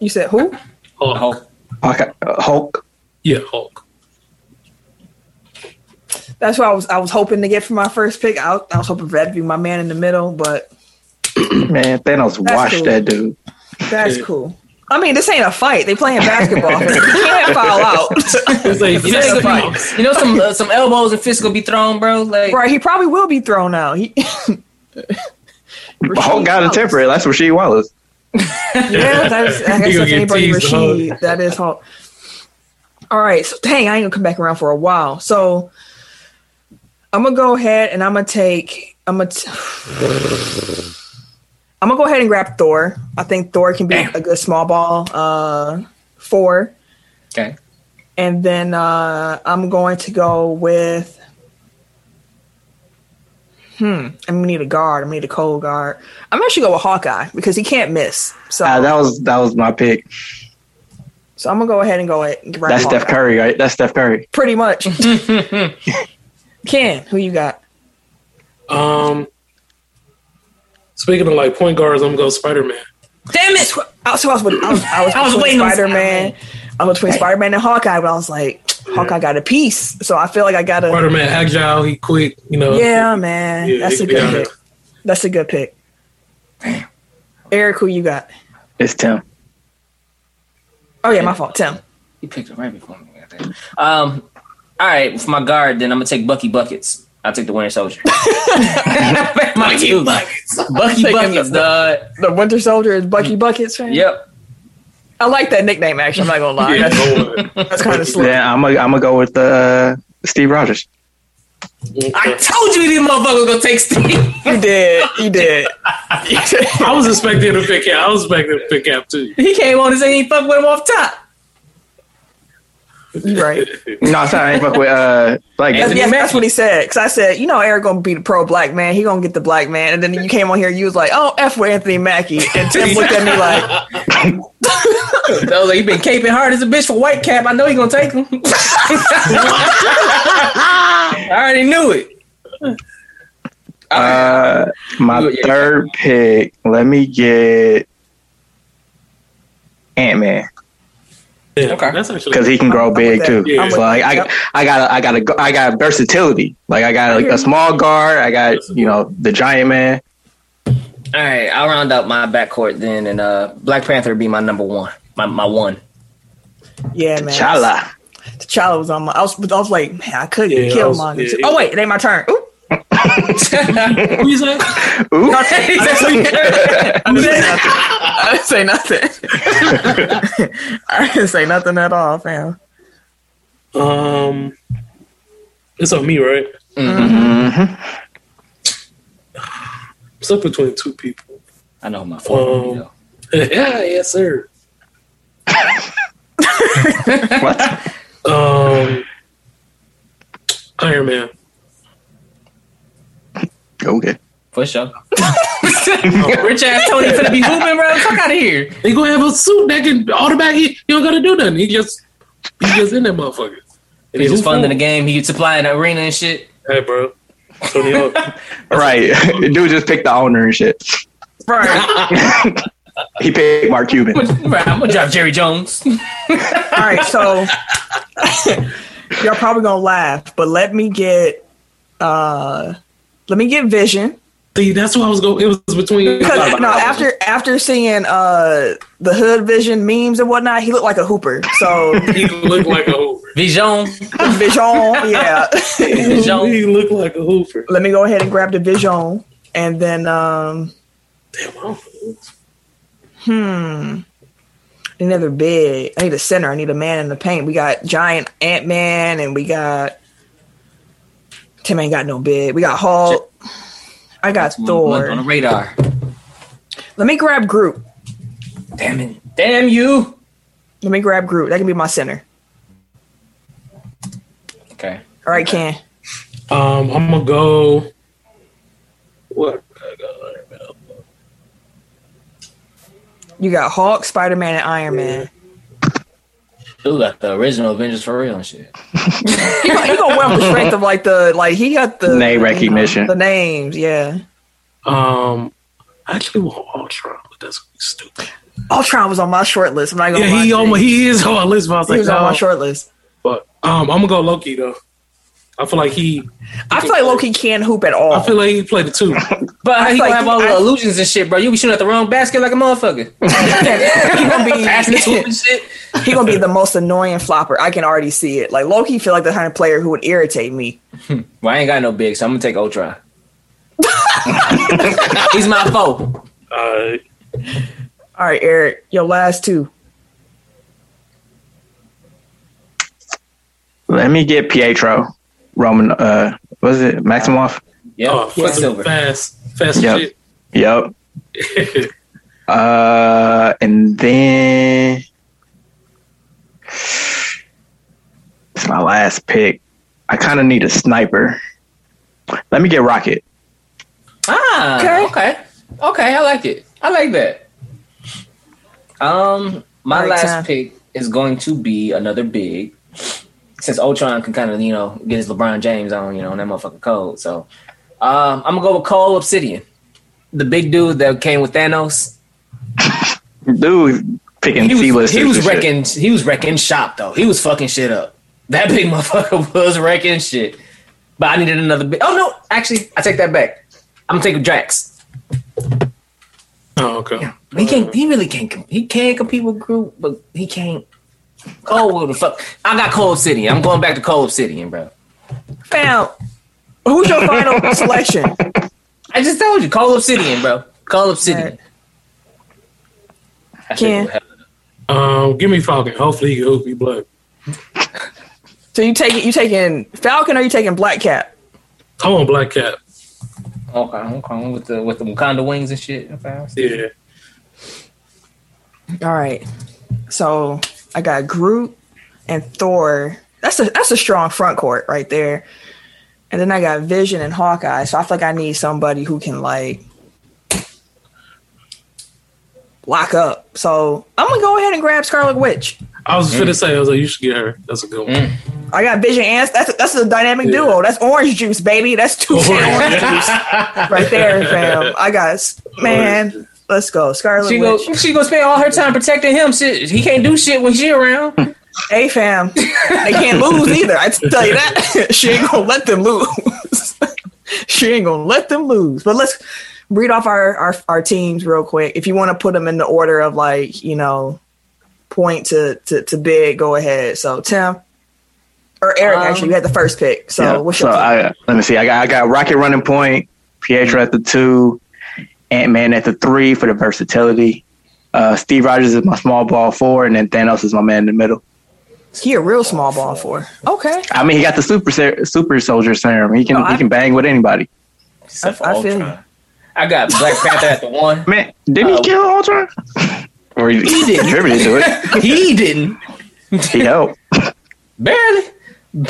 You said who? Hulk. Okay. Uh, Hulk. Yeah, Hulk. That's what I was. I was hoping to get for my first pick. I, I was hoping for that to be my man in the middle, but Man, Thanos washed cool. that dude. that's Yeah. cool. I mean, this ain't a fight. They playing basketball. you can't foul out. Like, You know, a some, fight. you know some uh, some elbows and fists gonna be thrown, bro. Like right? He probably will be thrown out. He, Hulk got a Wallace. temper. That's Rasheed Wallace. Yeah, that's, I guess that's anybody Rashid. That is Hulk. All right, so dang, I ain't gonna come back around for a while. So I'm gonna go ahead and I'm gonna take. I'm gonna. T- I'm gonna go ahead and grab Thor. I think Thor can be a good small ball. Uh, four, okay, and then uh, I'm going to go with. Hmm. I'm gonna need a guard. I'm gonna need a cold guard. I'm actually go with Hawkeye because he can't miss. So Uh, that was that was my pick. So I'm gonna go ahead and go ahead and grab That's Steph Curry, right? That's Steph Curry. Pretty much. Ken, who you got? Um, speaking of like point guards, I'm gonna go Spider Man. damn it! I was, so I was, I was, I was, I was between waiting on Spider Man. I'm between Spider Man and Hawkeye, but I was like, Hawkeye got a piece, so I feel like I got a Spider Man agile, he quick. You know. Yeah, man, Yeah, that's a can be out good there. pick. That's a good pick. Eric, who you got? It's Tim. Oh yeah, my fault. Tim. He picked it right before me. goddamn. Um, all right, for my guard, then I'm gonna take Bucky buckets. I'll take the Winter Soldier. Bucky buckets. Bucky buckets, the- dog. The Winter Soldier is Bucky Buckets. Right? Yep. I like that nickname. Actually, I'm not gonna lie. Yeah, That's, that's kind of slick. Yeah, I'm gonna I'm gonna go with uh, Steve Rogers. I told you these motherfuckers gonna take Steve. You did. You did. I was expecting to pick Cap. I was expecting to pick Cap too. he came on and said he fuck with him off top. You right. No, sorry, I ain't fuck with uh, like That's, yes, that's what he said. Because I said, you know, Eric gonna be the pro black man. He gonna get the black man. And then you came on here, you was like, oh, f with Anthony Mackie. And Tim looked at me like, I was like, he been caping hard as a bitch for White Cap. I know he gonna take him. I already knew it. uh, my You- yeah. third pick. Let me get Ant Man Yeah, Okay. That's actually because he can grow I'm with big that. too. Yeah. I'm So like. I Yep. I got I got a I got versatility. Like I got like a small guard. I got you know the giant man. All right, I'll round out my backcourt then, and uh, Black Panther would be my number one, my my one. yeah, man. Chala. T'Challa was on my. I was, I was like, man, I could Yeah, kill I killed, yeah, oh wait, it ain't my turn. Ooh. Who you say? Ooh. I didn't say nothing. I didn't say nothing. I didn't say nothing at all, fam. Um, it's on me, right? Mm-hmm. I'm stuck between two people. I know my phone. Um, yeah, yes, sir. What? Um, Iron Man. Okay. For sure. Rich ass Tony finna be hooping, bro. Fuck out of here. He gonna have a suit that can automatic. He, he don't gotta do nothing. He just he just in that motherfucker. And He's just hoop funding the for game. He could supply an arena and shit. Hey, bro. Tony Hawk. Right. Dude just picked the owner and shit. Right. He picked Mark Cuban. Right, I'm gonna drop Jerry Jones. All right, so y'all probably gonna laugh, but let me get uh let me get Vision See, that's what I was going. It was between. Because no, after after seeing uh the Hood Vision memes and whatnot, he looked like a hooper. So he looked like a hooper. Vision. Vision, yeah. Vision. he looked like a hooper. Let me go ahead and grab the Vision, and then um, Damn, I don't- hmm, another big. I need a center. I need a man in the paint. We got giant Ant Man, and we got Tim ain't got no bid. We got Hulk. I got One- Thor. one on the radar. Let me grab Groot. Damn it. Damn you. Let me grab Groot. That can be my center. Okay. All right, Ken. Um, I'm gonna go. What? You got Hulk, Spider Man, and Iron Man. Who got the original Avengers for real and shit? He, gonna- he gonna wear the strength of like the like he got the Name recognition. the names. Yeah, Um, I actually want Ultron, but that's stupid. Ultron was on my short list. I'm not gonna. Yeah, lie he to on my, he is on my list. But I was He like, was on no. my short list. But um, I'm gonna go Loki though. I feel like he. I feel like Loki can't hoop at all. I feel like he played it too. But how I you feel gonna like have all I- the illusions and shit, bro? You be shooting at the wrong basket like a motherfucker. he gonna Passing it be and shit. he gonna be the most annoying flopper. I can already see it. Like Loki, feel like the kind of player who would irritate me. Well, I ain't got no big, so I'm gonna take Ultron. He's my foe. Uh, All right, Eric, your last two. Let me get Pietro. Roman, uh, was it Maximoff? Yeah, oh, Quicksilver. fast, fast Yep. shit. Yep. Uh, and then it's my last pick. I kind of need a sniper. Let me get Rocket. Ah, Okay. okay. okay, I like it. I like that. Um, my Alright, last Sam. pick is going to be another big. Since Ultron can kind of you know get his LeBron James on, you know, on that motherfucking code. So, um, I'm gonna go with Cole Obsidian, the big dude that came with Thanos. Dude, picking He was, he was wrecking. Shit. He was wrecking shop though. He was fucking shit up. That big motherfucker was wrecking shit. But I needed another big. Oh no, actually, I take that back. I'm gonna take Drax. Oh, okay. He can't. He really can't. He can't compete with Groot, but he can't. Cole will the fuck. I got Cold Obsidian. I'm going back to Cold Obsidian, bro. Fam, who's your final selection? I just told you, Cole Obsidian, bro. Cole Obsidian. I Ken. Um, give me Falcon. Hopefully he can hoop me black. So you taking you taking Falcon or you taking Black Cat? I want Black Cat. Okay, okay, with the with the Wakanda wings and shit. Okay. Yeah. All right. So I got Groot and Thor. That's a that's a strong front court right there. And then I got Vision and Hawkeye. So I feel like I need somebody who can like lock up. So I'm gonna go ahead and grab Scarlet Witch. I was just gonna say, I was like, you should get her. That's a good one. Mm. I got Vision and that's that's a dynamic Yeah. duo. That's orange juice, baby. That's two Orange orange juice right there, fam. I got man. Let's go, Scarlet She go. Witch. She go spend all her time protecting him. Shit, he can't do shit when she around. Hey, fam. They can't lose either. I tell you that. she ain't gonna let them lose. she ain't gonna let them lose. But let's read off our, our our teams real quick. If you want to put them in the order of like you know, point to to, to big, go ahead. So Tim or Eric, Um, actually, you had the first pick. So Yeah, what's so your team? I let me see. I got I got Rocket running point, Pietro at the two, Ant Man at the three for the versatility. Uh, Steve Rogers is my small ball four, and then Thanos is my man in the middle. he a real small ball four. Okay, I mean, he got the super ser- super soldier serum. He can No, I- he can bang with anybody. Except for I feel Ultron. you. I got Black Panther at the one. Man, didn't Uh, he kill Ultron? or he, He didn't. contributed to it. He didn't. He helped. Barely. He was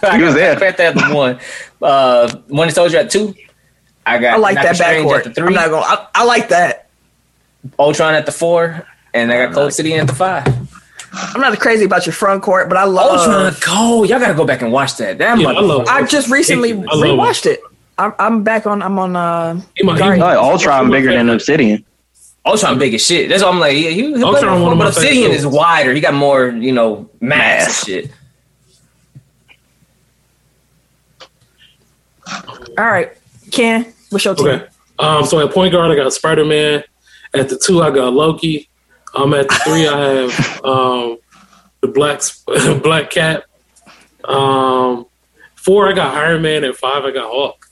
got there. Black Panther at the one. Uh, Winter Soldier at two. I got I like Doctor that Strange backcourt. at the three. I'm not gonna. I, I like that. Ultron at the four, and I got Cold City at the five. I'm not crazy about your front court, but I love. Ultron, cold. Y'all gotta go back and watch that. That Yeah, I love motherfucker. I just recently I rewatched it. I'm, I'm back on. I'm on. Uh, He might- he Guardians. might- Ultron bigger than Obsidian. Ultron big as shit. That's why I'm like, yeah, he, he Ultron one but my Obsidian favorite is wider. He got more, you know, mass, Mass. shit. all right, Ken. What's your team? Okay. Um, so at point guard, I got Spider Man. At the two, I got Loki. Um, at the three, I have um, the Black Black Cat. Um, four, I got Iron Man. and five, I got Hulk.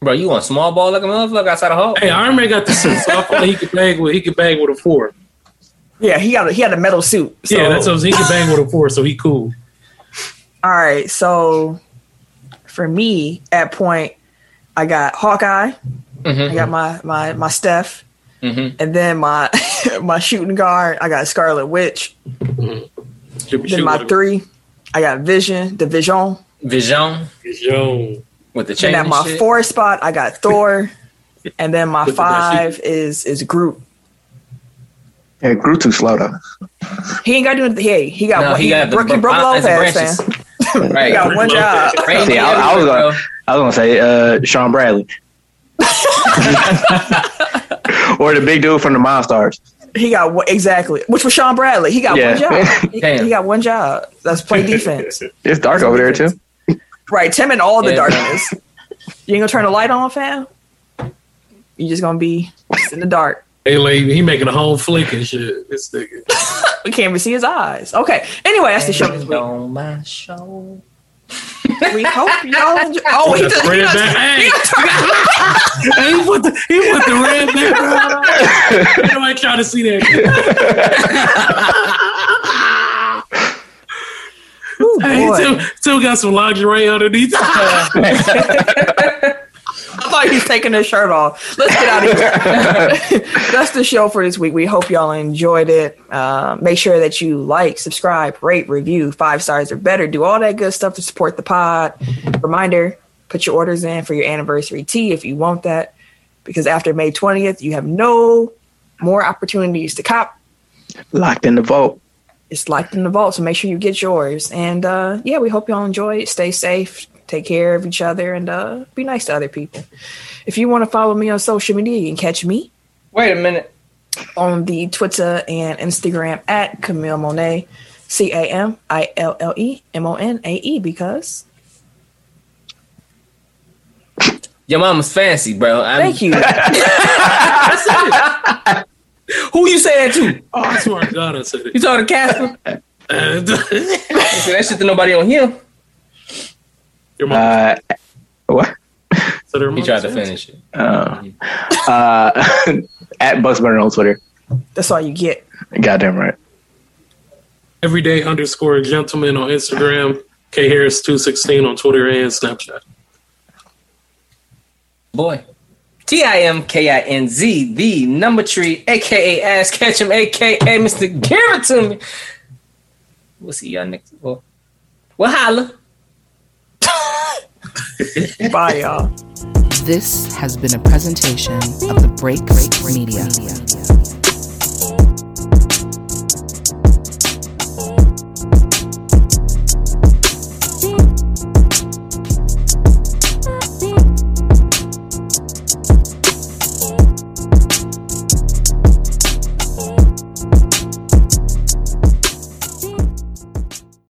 Bro, you want small ball like a motherfucker outside of Hulk? Hey, Iron Man got the suit, so I feel like he could bang with he could bang with a four. Yeah, he got a, he had a metal suit. So. yeah, that's what he could bang with a four, so he cool. All right, so for me at point, I got Hawkeye. Mhm. I got my my my Steph, Mhm. and then my my shooting guard. I got Scarlet Witch. Should be Then my three, I got Vision, the Vision. Vision Yo, with the chain. And at and my shit. four spot, I got Thor, and then my With the five is is Groot. Yeah, grew too slow though. He ain't got to do anything. Hey, he got No, one. he got the broke, he br- broke Lopez, branches. man. Right. He got one job. Rain See, I- I was everywhere, gonna- I was gonna say uh, Shawn Bradley. or the big dude from the Monstars. He got one, exactly, which was Shawn Bradley. He got Yeah. one job. He, he got one job. That's play defense. It's dark over there too. Right, Tim and all the Yeah. darkness. You ain't gonna turn the light on, fam. You just gonna be in the dark. hey, lady, he making a home flick and shit. This nigga. We can't even see his eyes. Okay. Anyway, that's the show this week. on my show. We hope y'all enjoy. Oh, he Got just, the he red just, back. Hey, hey, he put the he put the red background on. Nobody trying to see that. Ooh, Hey, boy. Tim, Tim got some lingerie underneath. I thought he was taking his shirt off. Let's get out of here. That's the show for this week. We hope y'all enjoyed it. Uh, make sure that you like, subscribe, rate, review, five stars or better. Do all that good stuff to support the pod. Reminder: put your orders in for your anniversary tea if you want that, because after May twentieth, you have no more opportunities to cop. Locked in the vault It's locked in the vault, so make sure you get yours. And uh, yeah, we hope y'all enjoy it. Stay safe, take care of each other, and uh, be nice to other people. If you want to follow me on social media, you can catch me Wait a minute. on the Twitter and Instagram at Camille Monae, C A M I L L E M O N A E, because Your mama's fancy, bro. I'm, thank you. Who you say that to? Oh, I swear to God, I said You it. talking to Casper? And- Say that shit to nobody on him. Your mom Uh, what? So her He mom tried to finish it. Uh, uh, at Bucks Burner on Twitter. That's all you get. Goddamn right. Everyday underscore gentleman on Instagram. K Harris two sixteen on Twitter and Snapchat. Boy. T I M K I N Z, the number tree, aka Ass Catch him, aka Mr. Give it to me. We'll see y'all next. Well, well holla. Bye, y'all. This has been a presentation of the Break Break Media.